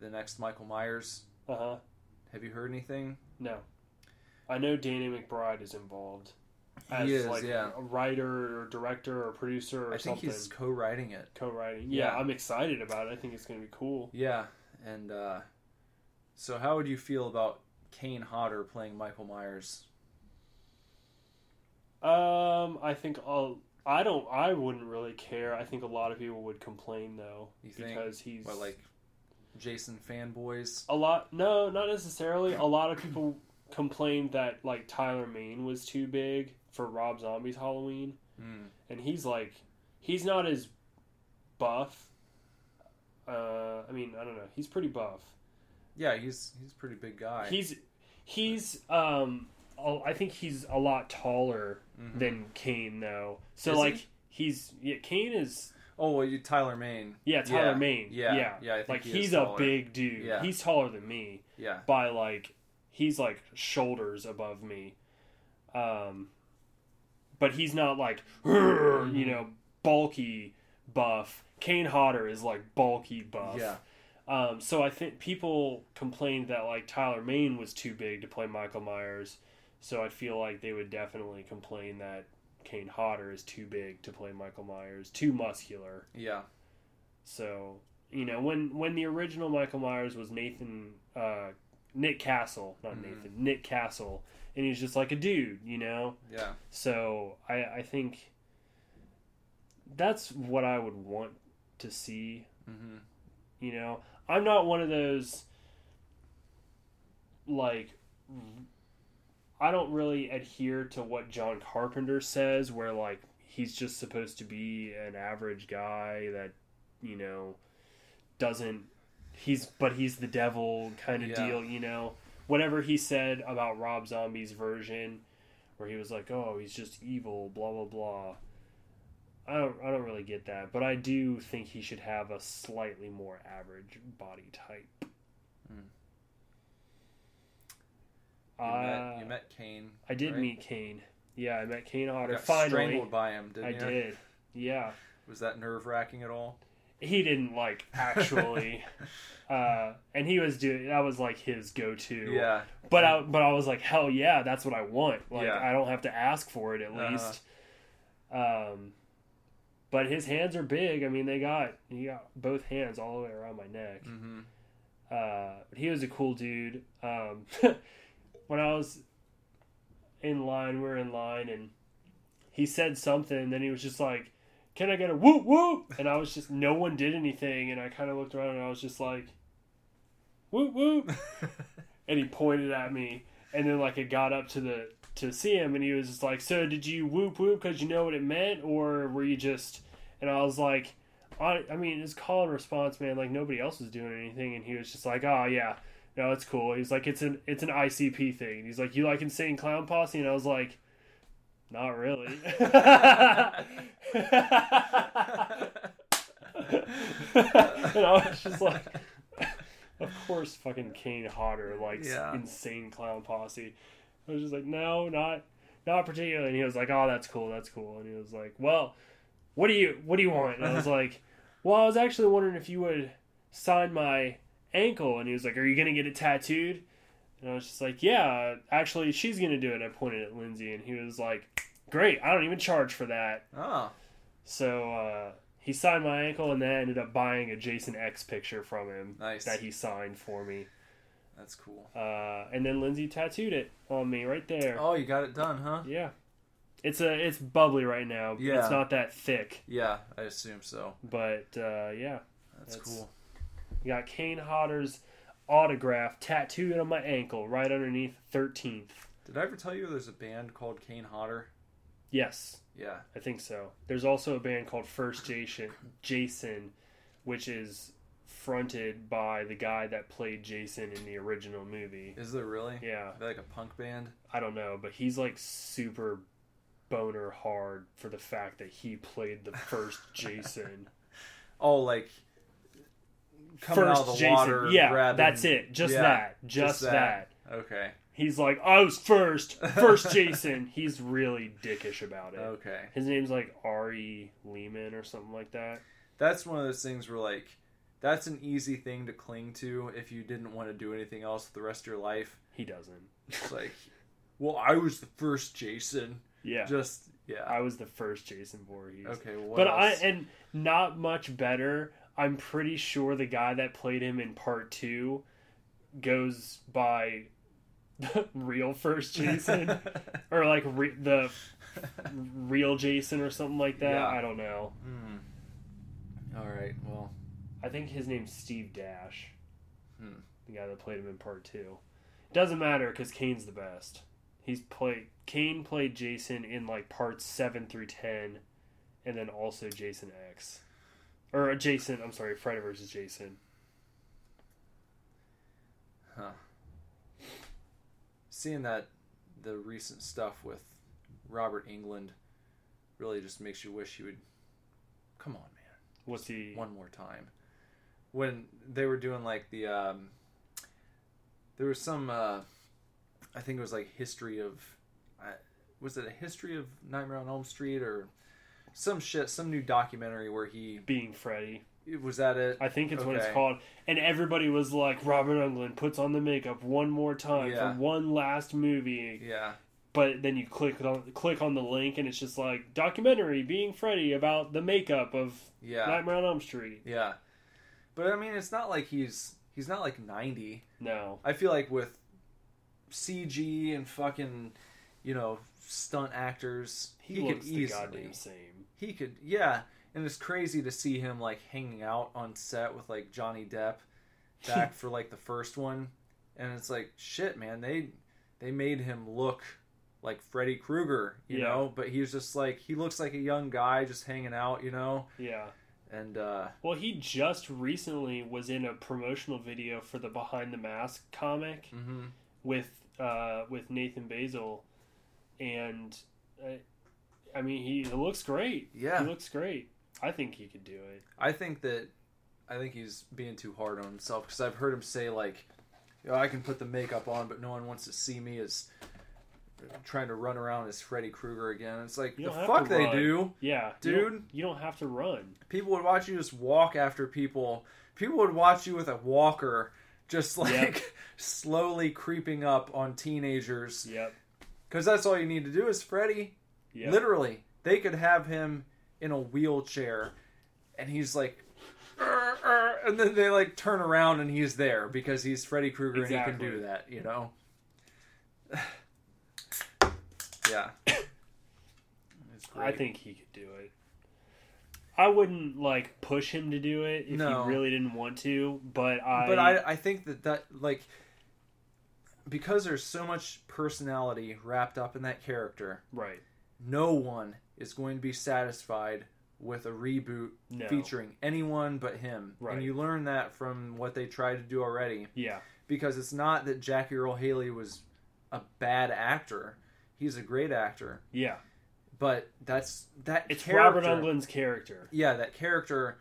The next Michael Myers. Uh huh. Have you heard anything? No. I know Danny McBride is involved as he is, like yeah. a writer or director or producer or something. I think something. he's co-writing it. co-writing. Yeah, Yeah. I'm excited about it. I think it's going to be cool. Yeah, and uh, so how would you feel about Kane Hodder playing Michael Myers? Um, I think I'll. I don't. I wouldn't really care. I think a lot of people would complain though You think? because he's What like Jason fanboys? a lot. No, not necessarily. A lot of people complained that like Tyler Mane was too big for Rob Zombie's Halloween, Mm. and he's like, he's not as buff. Uh, I mean, I don't know. He's pretty buff. Yeah, he's he's a pretty big guy. He's he's um. I think he's a lot taller Mhm. than Kane though. So Is like he? he's yeah, Kane is oh well, you Tyler Mane. yeah Tyler Yeah, Mane yeah, yeah yeah, I think like he he's a big dude. Yeah. He's taller than me Yeah, by like he's like shoulders above me. Um, but he's not like Mm-hmm. you know bulky buff. Kane Hodder is like bulky buff. yeah, Um, so I think people complained that like Tyler Mane was too big to play Michael Myers. So I feel like they would definitely complain that Kane Hodder is too big to play Michael Myers, too muscular. yeah, So you know when when the original Michael Myers was Nathan uh, Nick Castle, not Mhm. Nathan Nick Castle, and he's just like a dude, you know. yeah. So I I think that's what I would want to see hmm you know, I'm not one of those like I don't really adhere to what John Carpenter says where like he's just supposed to be an average guy that, you know, doesn't he's but he's the devil kind of Yeah. deal, you know. Whatever he said about Rob Zombie's version where he was like, "Oh, he's just evil, blah blah blah." I don't, I don't really get that, but I do think he should have a slightly more average body type. Hmm. You, Uh, met, you met Kane. I did right? meet Kane. Yeah, I met Kane Hodder. Got Finally, strangled by him. Didn't I you? did. Yeah, Was that nerve wracking at all? he didn't like actually, uh, and he was doing that was like his go-to. Yeah, But I, but I was like, hell yeah, that's what I want. Like Yeah. I don't have to ask for it at Uh-huh. least. Um, but his hands are big. I mean, they got he got both hands all the way around my neck. Mm-hmm. Uh, he was a cool dude. Um, when I was in line, we were in line, and he said something, and then he was just like, "Can I get a whoop whoop?" And I was just, no one did anything, and I kind of looked around, and I was just like, "Whoop whoop," and he pointed at me, and then like it got up to the to see him, and he was just like, "So did you whoop whoop because you know what it meant, or were you just?" And I was like. I, I mean, it's call and response, man. Like nobody else was doing anything, and he was just like, "Oh yeah, no, it's cool." He's like, "It's an it's an ICP thing." He's like, "You like Insane Clown Posse?" And I was like, "Not really." and I was just like, "Of course, fucking Kane Hodder likes Yeah. Insane Clown Posse." I was just like, "No, not not particularly." And he was like, "Oh, that's cool, that's cool." And he was like, "Well." what do you what do you want? And I was like, well, I was actually wondering if you would sign my ankle. And he was like, are you gonna get it tattooed? And I was just like, yeah, actually, she's gonna do it. I pointed at Lindsay, and he was like, great, I don't even charge for that. Oh, So uh, he signed my ankle, and then I ended up buying a Jason X picture from him Nice. that he signed for me. That's cool. Uh, and then Lindsay tattooed it on me right there. Oh, you got it done, huh? Yeah. It's a it's bubbly right now. Yeah. It's not that thick, Yeah, I assume so. but uh, yeah. That's, That's- cool. You got Kane Hodder's autograph tattooed on my ankle right underneath 13th. Did I ever tell you there's a band called Kane Hodder? Yes, Yeah. I think so. There's also a band called First Jason, Jason, which is fronted by the guy that played Jason in the original movie. Is there really? Yeah, like a punk band? I don't know, but he's like super boner hard for the fact that he played the first Jason. Oh, like coming out of the First Jason. water. yeah, grabbing- that's it. Just Yeah, that. Just, just that. that. Okay. He's like, oh, I was first, first Jason. He's really dickish about it. Okay. His name's like Ari Lehman or something like that. That's one of those things where like that's an easy thing to cling to if you didn't want to do anything else the rest of your life. He doesn't. It's like, well, I was the first Jason. Yeah, Just yeah. I was the first Jason Voorhees. okay. Well, but I and not much better. I'm pretty sure the guy that played him in part two goes by the real first Jason or like re- the real Jason or something like that. Yeah. I don't know. Hmm. All right. Well, I think his name's Steve Dash. Hmm. The guy that played him in part two. Doesn't matter because Kane's the best. He's played Kane played Jason in like parts seven through ten, and then also Jason X, or uh, Jason. I'm sorry, Freddy versus Jason. huh. Seeing that the recent stuff with Robert Englund really just makes you wish he would come on, man. What's he? one more time when they were doing like the um there was some uh i think it was like history of uh, was it a history of nightmare on elm street or some shit some new documentary where he Being Freddy. was that it I think it's what it's called. And everybody was like, Robert Englund puts on the makeup one more time Yeah. for one last movie. yeah but then you click on click on the link and it's just like documentary being Freddy about the makeup of yeah Nightmare on Elm Street. yeah but i mean it's not like he's he's not like 90 No, i feel like with cg and fucking you know stunt actors he, he, looks could the easily goddamn same. He could, yeah. And it's crazy to see him like hanging out on set with like Johnny Depp back for like the first one, and it's like shit, man. They they made him look like Freddy Krueger, you Yeah. know, but he's just like he looks like a young guy just hanging out, you know, Yeah. And uh Well, he just recently was in a promotional video for the Behind the Mask comic mhm. with uh, with Nathan Baesel, and uh, I mean he looks great. yeah. He looks great. I think he could do it. I think that I think he's being too hard on himself because I've heard him say like, you know, I can put the makeup on, but no one wants to see me as trying to run around as Freddy Krueger again. It's like the fuck they do. Yeah, Dude. You don't, you don't have to run. People would watch you just walk after people. People would watch you with a walker, just like Yep. slowly creeping up on teenagers. Yep. Because that's all you need to do is Freddy. Yep. Literally, they could have him in a wheelchair, and he's like, and then they like turn around and he's there because he's Freddy Krueger and he can do that, you know. Yeah, it's I think he could do it. I wouldn't like push him to do it if No. he really didn't want to, but I but I I think that that like because there's so much personality wrapped up in that character, right. no one is going to be satisfied with a reboot No. featuring anyone but him. Right. And you learn that from what they tried to do already Yeah. because it's not that Jackie Earle Haley was a bad actor. He's a great actor, Yeah. but that's that It's Robert Englund's character. yeah, that character.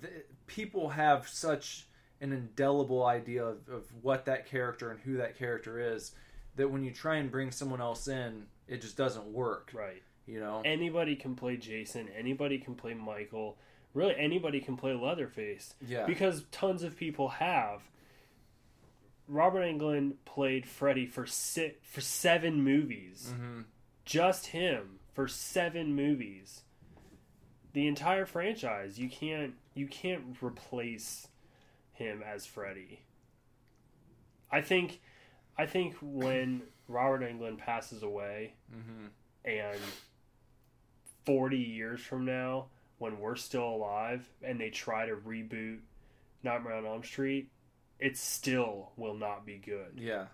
th people have such an indelible idea of, of what that character and who that character is that when you try and bring someone else in, it just doesn't work. Right. You know, Anybody can play Jason. Anybody can play Michael. Really, anybody can play Leatherface. yeah, Because tons of people have. Robert Englund played Freddy for si- for seven movies. hmm Just him for seven movies. The entire franchise. You can't you can't replace him as Freddy. I think I think when Robert Englund passes away hmm and 40 years from now when we're still alive and they try to reboot Nightmare on Elm Street, it still will not be good. yeah.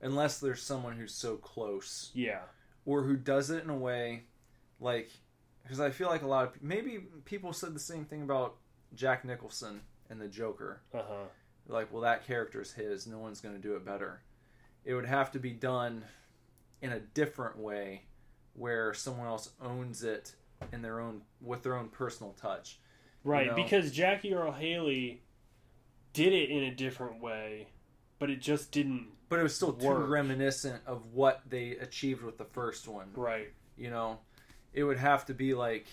Unless there's someone who's so close, Yeah. or who does it in a way, like, because I feel like a lot of maybe people said the same thing about Jack Nicholson and the Joker. Uh-huh. like well that character's his no one's going to do it better it would have to be done in a different way where someone else owns it in their own with their own personal touch Right, know? because Jackie Earle Haley did it in a different way, but it just didn't but it was still too reminiscent of what they achieved with the first one right. you know it would have to be like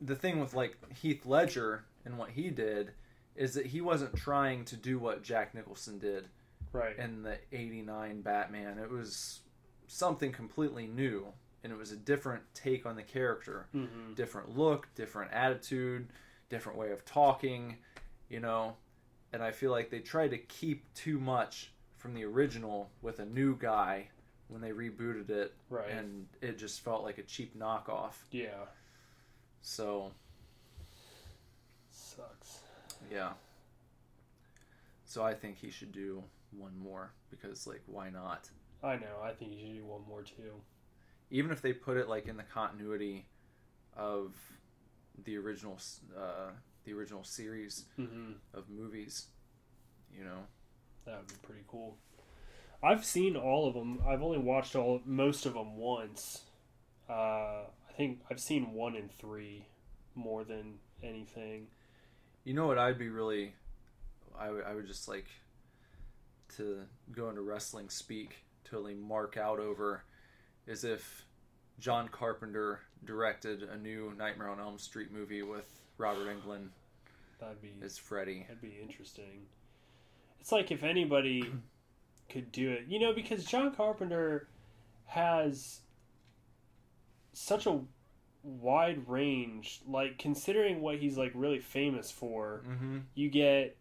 the thing with like Heath Ledger and what he did is that he wasn't trying to do what Jack Nicholson did Right. in the 89 Batman. It was something completely new and it was a different take on the character. hmm Different look, different attitude, different way of talking, you know. And I feel like they tried to keep too much from the original with a new guy when they rebooted it Right. and it just felt like a cheap knockoff. yeah. So, Sucks. yeah. So I think he should do one more because like why not? I know. I think he should do one more too. even if they put it like in the continuity of the original uh, the original series hmm of movies you know That would be pretty cool. I've seen all of them. I've only watched all most of them once. Uh, I think I've seen one and three more than anything. you know what i'd be really I, w- I would just like to go into wrestling speak totally mark out over is if john carpenter directed a new nightmare on elm street movie with robert englund That'd be as freddy that'd be interesting. It's like if anybody could do it, you know, because John Carpenter has such a wide range. Like considering what he's like really famous for, mm-hmm you get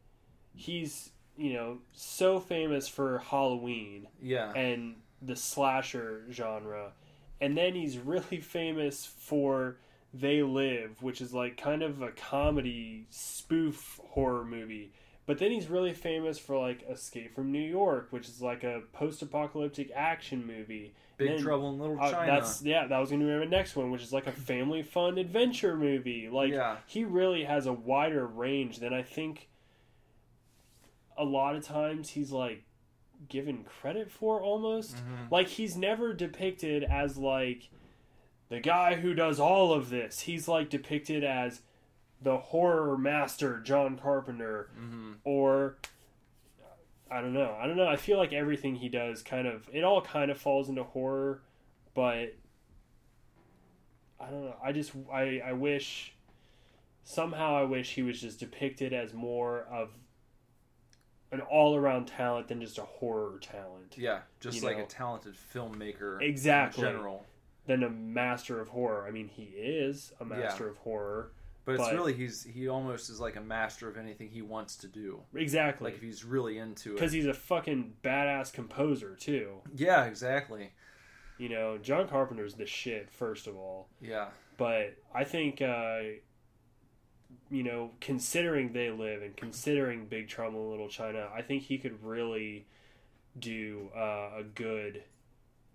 he's you know so famous for Halloween yeah and the slasher genre, and then he's really famous for They Live, which is like kind of a comedy spoof horror movie. But then he's really famous for like Escape from New York, which is like a post-apocalyptic action movie. big then- trouble in little Uh, china that's yeah, that was gonna be my next one, which is like a family fun adventure movie. Like Yeah. he really has a wider range than I think. A lot of times he's like given credit for almost. Mhm. Like he's never depicted as like the guy who does all of this. He's like depicted as the horror master John Carpenter mm-hmm or I don't know. I don't know. I feel like everything he does kind of it all kind of falls into horror, but I don't know. I just I I wish somehow I wish he was just depicted as more of an all-around talent than just a horror talent. Yeah, just like know. a talented filmmaker Exactly. in general. Than a master of horror. I mean, he is a master Yeah. of horror. But it's But- really he's he almost is like a master of anything he wants to do. Exactly. Like if he's really into it. Because he's a fucking badass composer too. Yeah, exactly. You know, John Carpenter's the shit. First of all, Yeah. but I think, uh, you know, considering They Live and considering Big Trouble in Little China, I think he could really do uh, a good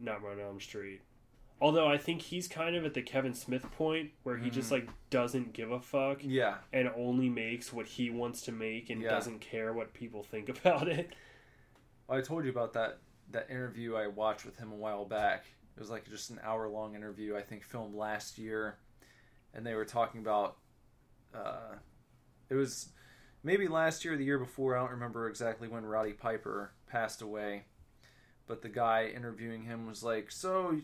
not on Elm Street. Although I think he's kind of at the Kevin Smith point where he just like doesn't give a fuck Yeah. and only makes what he wants to make and Yeah. doesn't care what people think about it. I told you about that that interview I watched with him a while back. It was like just an hour long interview, I think filmed last year, and they were talking about. Uh, it was maybe last year, or the year before. I don't remember exactly when Roddy Piper passed away, but the guy interviewing him was like, "So,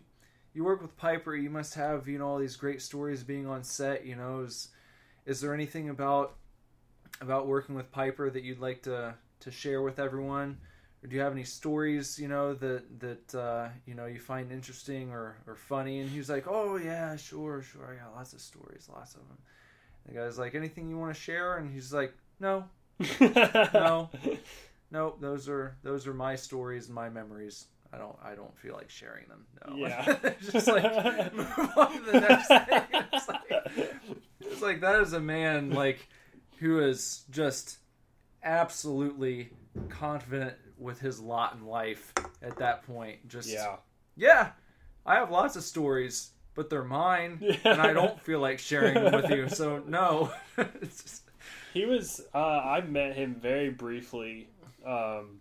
you work with Piper? You must have you know all these great stories being on set. You know, is is there anything about about working with Piper that you'd like to to share with everyone?" or do you have any stories you know that that uh, you know you find interesting or, or funny and he's like oh yeah sure sure i got lots of stories lots of them the guy's like anything you want to share and he's like no no no those are those are my stories and my memories i don't i don't feel like sharing them no Yeah. just like move on to the next thing it's like, it's like that is a man like who is just absolutely confident with his lot in life at that point. Just yeah. yeah, I have lots of stories, but they're mine, and I don't feel like sharing them with you. So no, just, He was. Uh, I met him very briefly, um,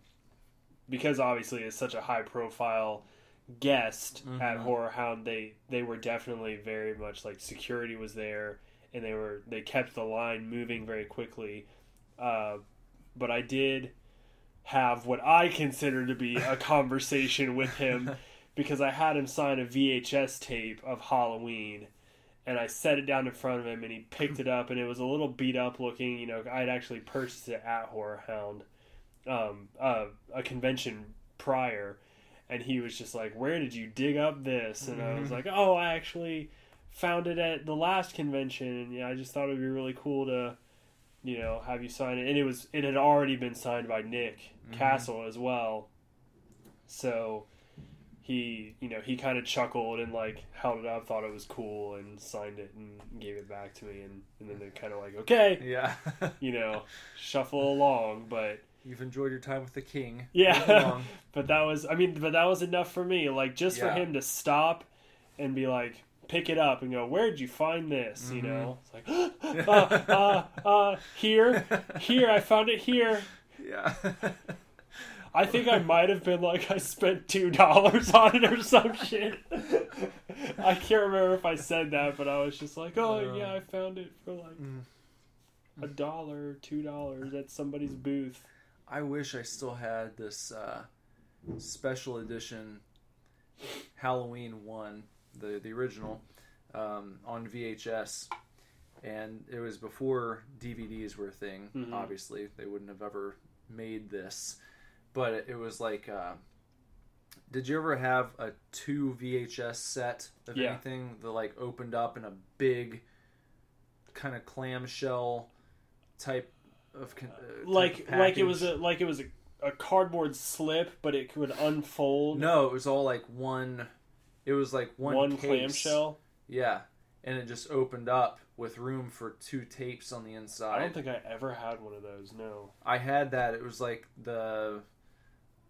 because obviously it's such a high profile guest at Mhm. Horror Hound. They they were definitely very much like security was there, and they were they kept the line moving very quickly. Uh, but I did have what I consider to be a conversation with him because I had him sign a VHS tape of Halloween and I set it down in front of him and he picked it up and it was a little beat up looking. You know, I'd actually purchased it at Horror Hound, um, uh, a convention prior, and he was just like, "Where did you dig up this?" And I was Mhm. like, "Oh, I actually found it at the last convention, and yeah, I just thought it would be really cool to." You know, have you sign it? And it was it had already been signed by Nick Castle as well. So he you know he kind of chuckled and like held it up thought it was cool and signed it and gave it back to me and, and then they're kind of like okay yeah. you know shuffle along but You've enjoyed your time with the king. Yeah but that was i mean but that was enough for me like just for him to stop and be like pick it up and go where'd you find this you Mhm. know it's like uh, uh, uh, here here i found it here yeah. I think I might have been like I spent two dollars on it or some shit. I can't remember if I said that, but I was just like, "Oh Uh. yeah, I found it for like Mm. a dollar, two dollars at somebody's booth." I wish I still had this uh, special edition Halloween one, the the original, um, on VHS, and it was before DVDs were a thing. Mhm. Obviously, they wouldn't have ever made this, but it, it was like. Uh, did you ever have a two VHS set of Yeah. anything that like opened up in a big kind of clamshell type of con- uh, Like like it was a like it was a, a cardboard slip, but it could unfold. No, it was all like one. It was like one, one case. clamshell. Yeah, and it just opened up with room for two tapes on the inside. I don't think I ever had one of those. No. I had that. It was like the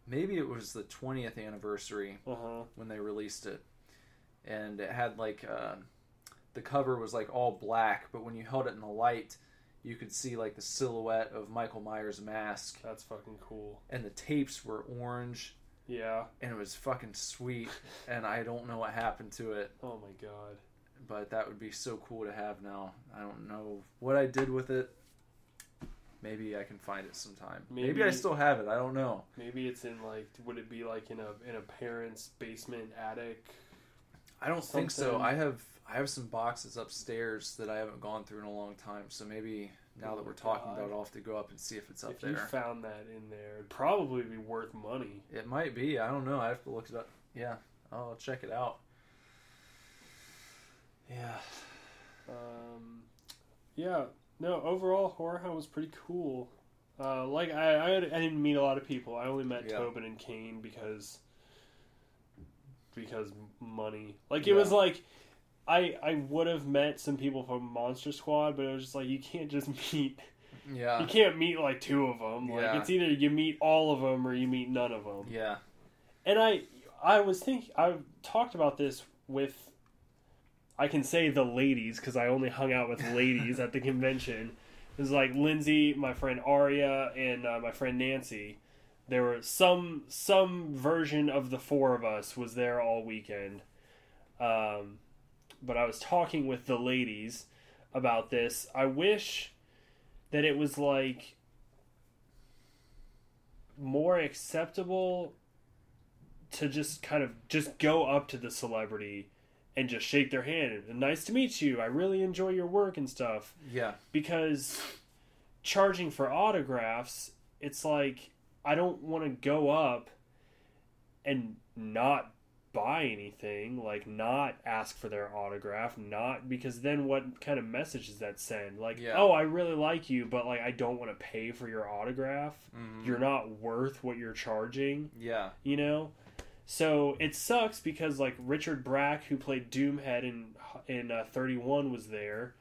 maybe it was the twentieth anniversary Uh huh. when they released it, and it had like uh, the cover was like all black, but when you held it in the light, you could see like the silhouette of Michael Myers' mask, That's fucking cool. and the tapes were orange, Yeah. and it was fucking sweet. and I don't know what happened to it. Oh my god. but that would be so cool to have now. I don't know what I did with it. Maybe I can find it sometime. Maybe, Maybe- I still have it. I don't know. Maybe it's in like would it be like in a in a parent's basement attic? I don't think so. I have I have some boxes upstairs that I haven't gone through in a long time. So maybe now Oh that we're talking God. about it, I'll have to go up and see if it's up there. if you found that in there, it'd probably be worth money. It might be. I don't know. I have to look it up. Yeah, I'll check it out. Yeah. Um, yeah, no. Overall, Horror Hound was pretty cool. Uh, like I, I, I didn't meet a lot of people. I only met Yeah. Tobin and Kane because because money. Like it was like I I would have met some people from Monster Squad, but it was just like you can't just meet. Yeah. You can't meet like two of them. Like Yeah. it's either you meet all of them or you meet none of them. Yeah. And I I was thinking I talked about this with I can say the ladies because I only hung out with ladies at the convention. It was like Lindsay, my friend Aria, and uh, my friend Nancy. There were some some version of the four of us was there all weekend. Um, but I was talking with the ladies about this. I wish that it was like more acceptable to just kind of just go up to the celebrity and just shake their hand and nice to meet you i really enjoy your work and stuff Yeah. because charging for autographs it's like i don't want to go up and not buy anything like not ask for their autograph not because then what kind of message does that send like Yeah. oh i really like you but like i don't want to pay for your autograph Mhm. you're not worth what you're charging Yeah. you know so it sucks because like Richard Brake who played doomhead in in uh, 31 was there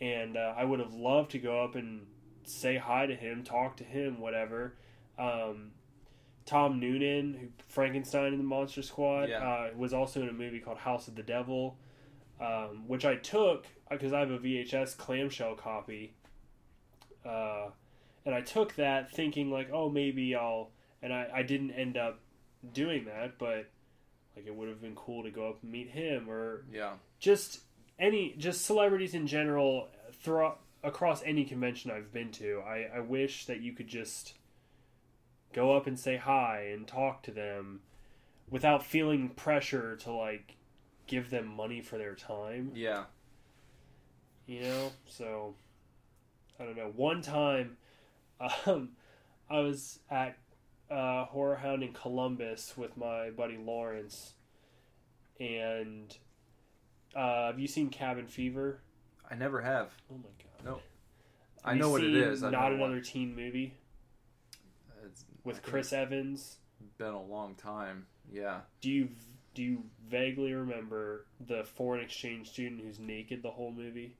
and uh, i would have loved to go up and say hi to him talk to him whatever um, tom noonan who frankenstein in the monster squad Yeah. uh, was also in a movie called house of the devil um, which i took because i have a vhs clamshell copy uh, and i took that thinking like oh maybe i'll and I, I didn't end up doing that, but like it would have been cool to go up and meet him or Yeah. just any just celebrities in general through across any convention I've been to. I, I wish that you could just go up and say hi and talk to them without feeling pressure to like give them money for their time Yeah. you know so i don't know one time um, i was at uh, horror hound in columbus with my buddy lawrence and uh, have you seen cabin fever I never have. oh my god No. Have I know what it is. I not know what- another teen movie with chris evans been a long time. Yeah. do you do you vaguely remember the foreign exchange student who's naked the whole movie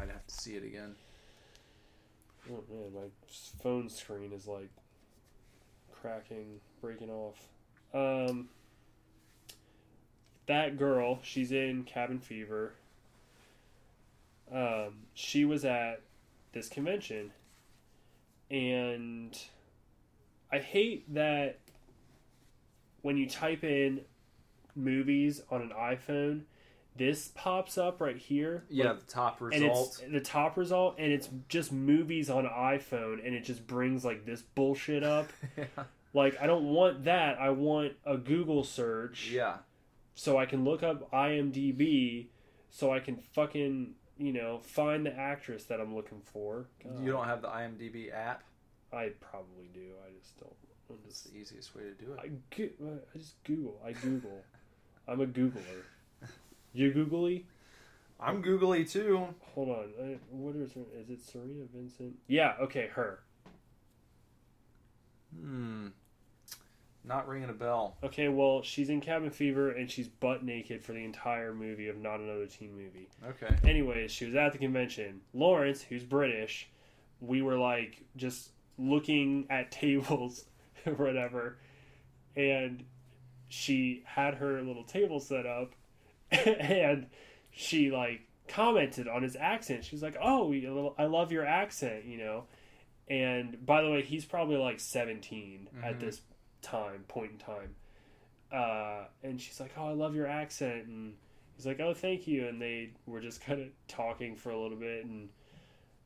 I'd have to see it again. Oh man, my phone screen is like cracking, breaking off. Um, that girl, she's in Cabin Fever. Um, she was at this convention, and I hate that when you type in movies on an iPhone, this pops up right here. Yeah, like, the top and result. it's the top result and it's just movies on iphone and it just brings like this bullshit up yeah. like i don't want that i want a google search Yeah. so i can look up imdb so i can fucking you know find the actress that i'm looking for God, You don't have the IMDb app. I probably do i just don't I'm It's just, the easiest way to do it. I, go- I just google i google i'm a googler you googly I'm googly too. Hold on. I, what is her? Is it Cerina Vincent? Yeah. Okay, her. Hmm. Not ringing a bell. Okay, well, she's in Cabin Fever and she's butt naked for the entire movie of Not Another Teen Movie. Okay. Anyways, she was at the convention. Lawrence, who's British, we were like just looking at tables or whatever, and she had her little table set up, and she like commented on his accent. She's like, "Oh, I love your accent," you know. And by the way, he's probably like 17 at Mhm. this time, point in time. Uh, and she's like, "Oh, I love your accent," and he's like, "Oh, thank you." And they were just kind of talking for a little bit, and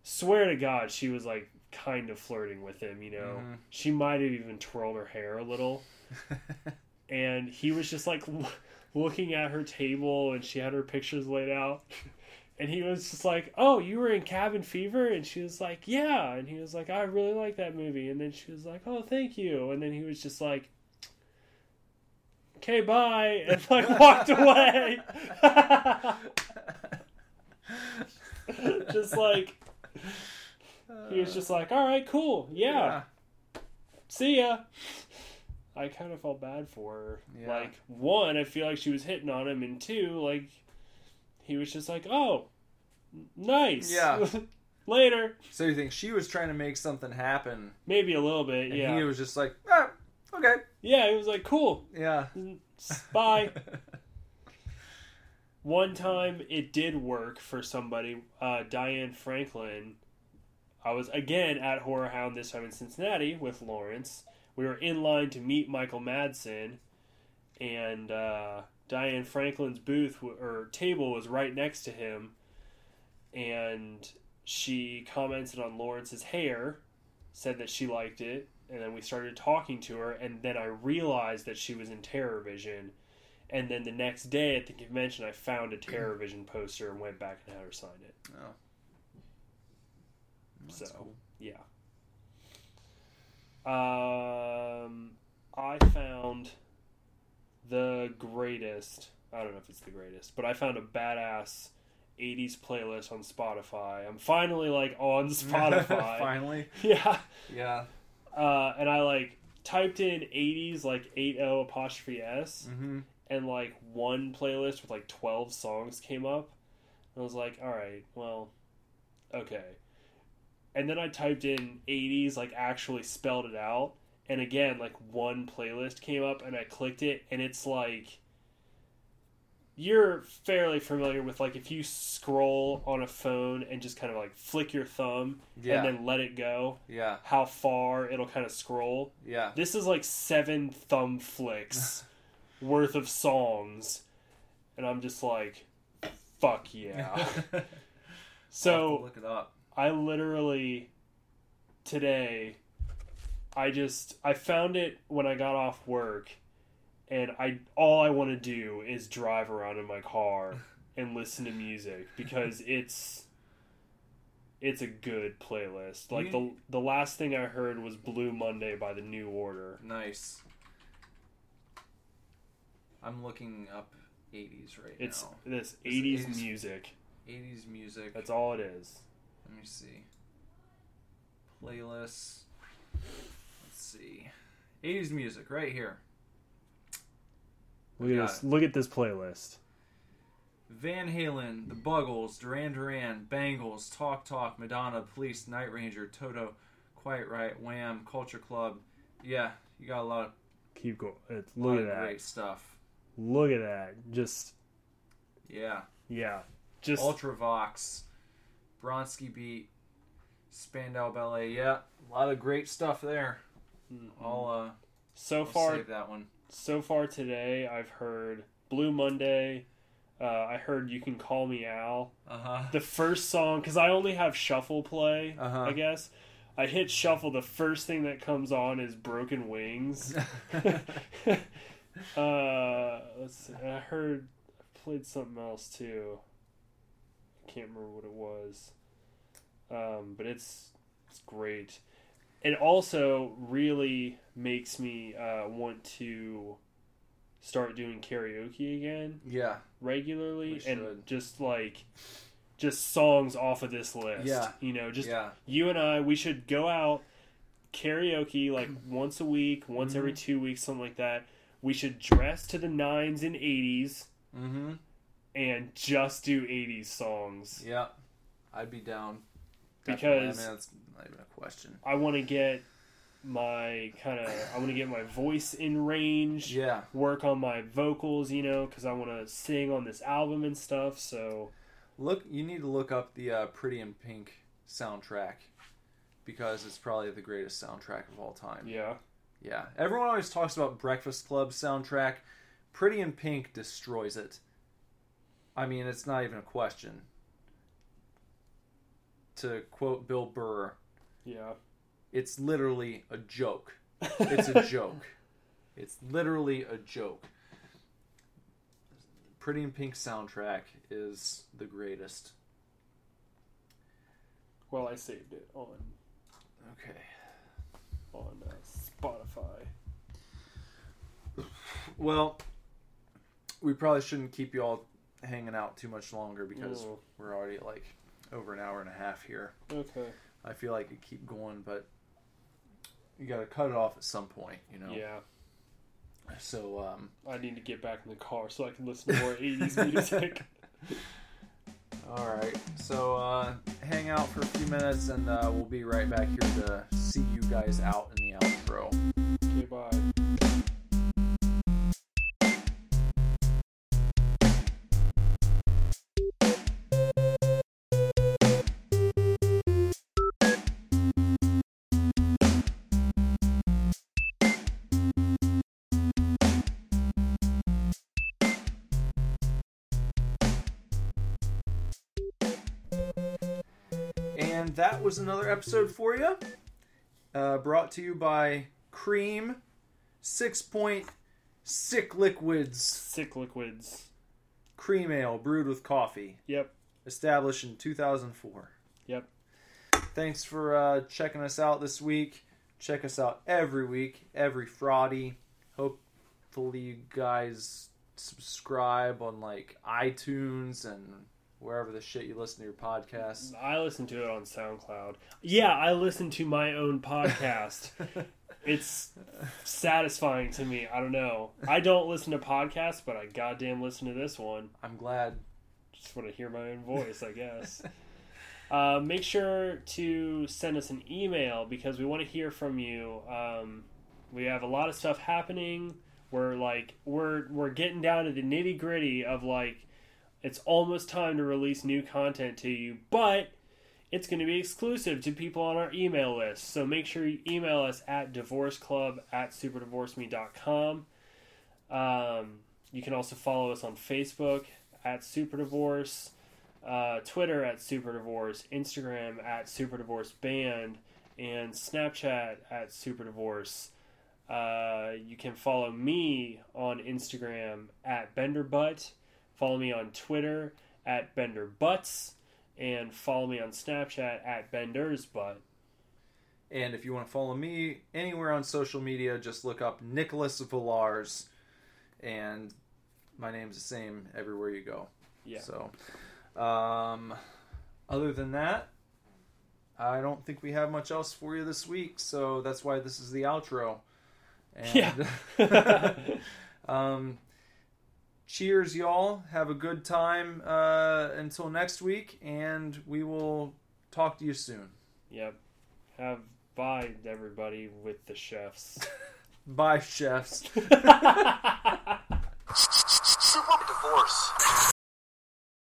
swear to God, she was like kind of flirting with him. You know, Mhm. she might have even twirled her hair a little, and he was just like l- looking at her table, and she had her pictures laid out. And he was just like, "Oh, you were in Cabin Fever," and she was like, "Yeah." And he was like, "I really like that movie." And then she was like, "Oh, thank you." And then he was just like, okay, bye, and like walked away. just like he was just like, all right, cool, yeah, see ya. I kind of felt bad for her. Yeah. Like one, I feel like she was hitting on him, and two, like he was just like, oh, nice, Yeah. later, So you think she was trying to make something happen, maybe a little bit, and yeah, he was just like, ah, okay, yeah. He was like, cool, yeah, bye. One time it did work for somebody, uh, Diane Franklin. I was again at Horror Hound this time in Cincinnati with Lawrence. We were in line to meet Michael Madsen, and uh, Diane Franklin's booth or table was right next to him, and she commented on Lawrence's hair, said that she liked it, and then we started talking to her, and then I realized that she was in Terror Vision. And then the next day at the convention, I found a Terror Vision poster and went back and had her sign it. Oh. So, cool. yeah. Um, I found the greatest. I don't know if it's the greatest, but I found a badass 80s playlist on Spotify. I'm finally like on Spotify. Finally, yeah. yeah. Uh, and I like typed in 80s like 80 apostrophe S Mm-hmm. and like one playlist with like 12 songs came up. And I was like, all right, well, okay. And then I typed in 80s, like actually spelled it out. And again, like one playlist came up and I clicked it and it's like. You're fairly familiar with like if you scroll on a phone and just kind of like flick your thumb Yeah, and then let it go, yeah, how far it'll kind of scroll. yeah. This is like seven thumb flicks worth of songs, and I'm just like, fuck yeah. I'll have to so look it up. I literally today, I just I found it when I got off work, and I all I want to do is drive around in my car and listen to music because it's it's a good playlist. Like the the last thing I heard was Blue Monday by the New Order. Nice. I'm looking up 80s right It's now. this It's 80s 80s. music. 80s music. That's all it is. Let me see. Playlists. Let's see. 80s music right here. Look at this. Look at this playlist. Van Halen, The Buggles, Duran Duran, Bangles, Talk Talk, Madonna, Police, Night Ranger, Toto, Quiet Riot, Wham, Culture Club. Yeah, you got a lot of, Keep going. It's, look at that. great stuff. Look at that. Just Yeah. yeah. Just Ultravox, Bronski Beat, Spandau Ballet. Yeah, a lot of great stuff there. Mhm. I'll, uh, so I'll far save that one. so far today I've heard Blue Monday. Uh, I heard You Can Call Me Al. Uh huh. The first song, because I only have shuffle play, Uh-huh. I guess. I hit shuffle. The first thing that comes on is Broken Wings. uh, let's see. I heard I played something else too. Can't remember what it was. Um, but it's it's great. It also really makes me uh, want to start doing karaoke again yeah. regularly and just like just songs off of this list. Yeah. You know, just yeah. you and I, we should go out karaoke like once a week, once every Mhm. two weeks, something like that. We should dress to the nines and eighties Mm-hmm. And just do eighties songs. Yeah. I'd be down. Because- I mean, that's not even a question. I want to get my kind of, I want to get my voice in range. Yeah. Work on my vocals, you know, because I want to sing on this album and stuff. So Look, you need to look up the uh, Pretty in Pink soundtrack because it's probably the greatest soundtrack of all time. yeah, Yeah. Everyone always talks about Breakfast Club soundtrack. Pretty in Pink destroys it. I mean, it's not even a question. To quote Bill Burr, yeah. it's literally a joke. It's a joke. It's literally a joke. Pretty in Pink soundtrack is the greatest. Well, I saved it on Okay. on uh, Spotify. Well, we probably shouldn't keep you all hanging out too much longer because Mm. we're already at like over an hour and a half here. Okay. I feel like it keep going, but you got to cut it off at some point, you know. Yeah. So um, I need to get back in the car so I can listen to more 80s music. all right. So uh, hang out for a few minutes, and uh, we'll be right back here to see you guys out in the outro. Okay, bye. That was another episode for you. Uh, brought to you by Cream Sixpoint Sick Liquids Sick liquids. Cream Ale brewed with coffee. Yep. Established in 2004. Yep. Thanks for uh, checking us out this week. Check us out every week, every Friday. Hopefully, you guys subscribe on like iTunes and wherever the shit you listen to your podcasts. I listen to it on SoundCloud. Yeah, I listen to my own podcast. it's satisfying to me. I don't know. I don't listen to podcasts, but I goddamn listen to this one. I'm glad. Just want to hear my own voice, I guess. uh, make sure to send us an email because we want to hear from you. Um, we have a lot of stuff happening. We're like we're we're getting down to the nitty gritty of like it's almost time to release new content to you, but it's going to be exclusive to people on our email list. So make sure you email us at divorceclub at superdivorceme.com. Um, you can also follow us on Facebook at superdivorce, uh, Twitter at superdivorce, Instagram at superdivorceband, and Snapchat at superdivorce. Uh, you can follow me on Instagram at benderbutt. Follow me on Twitter at benderbutts, and follow me on Snapchat at Bender's bendersbutt. And if you want to follow me anywhere on social media, just look up Nicholas Villars, and my name's the same everywhere you go. Yeah. So, um, other than that, I don't think we have much else for you this week. So that's why this is the outro. And, Yeah. um, cheers, y'all. Have a good time uh, until next week, and we will talk to you soon. Yep. Have bye everybody with the chefs. Bye, chefs. Super divorce.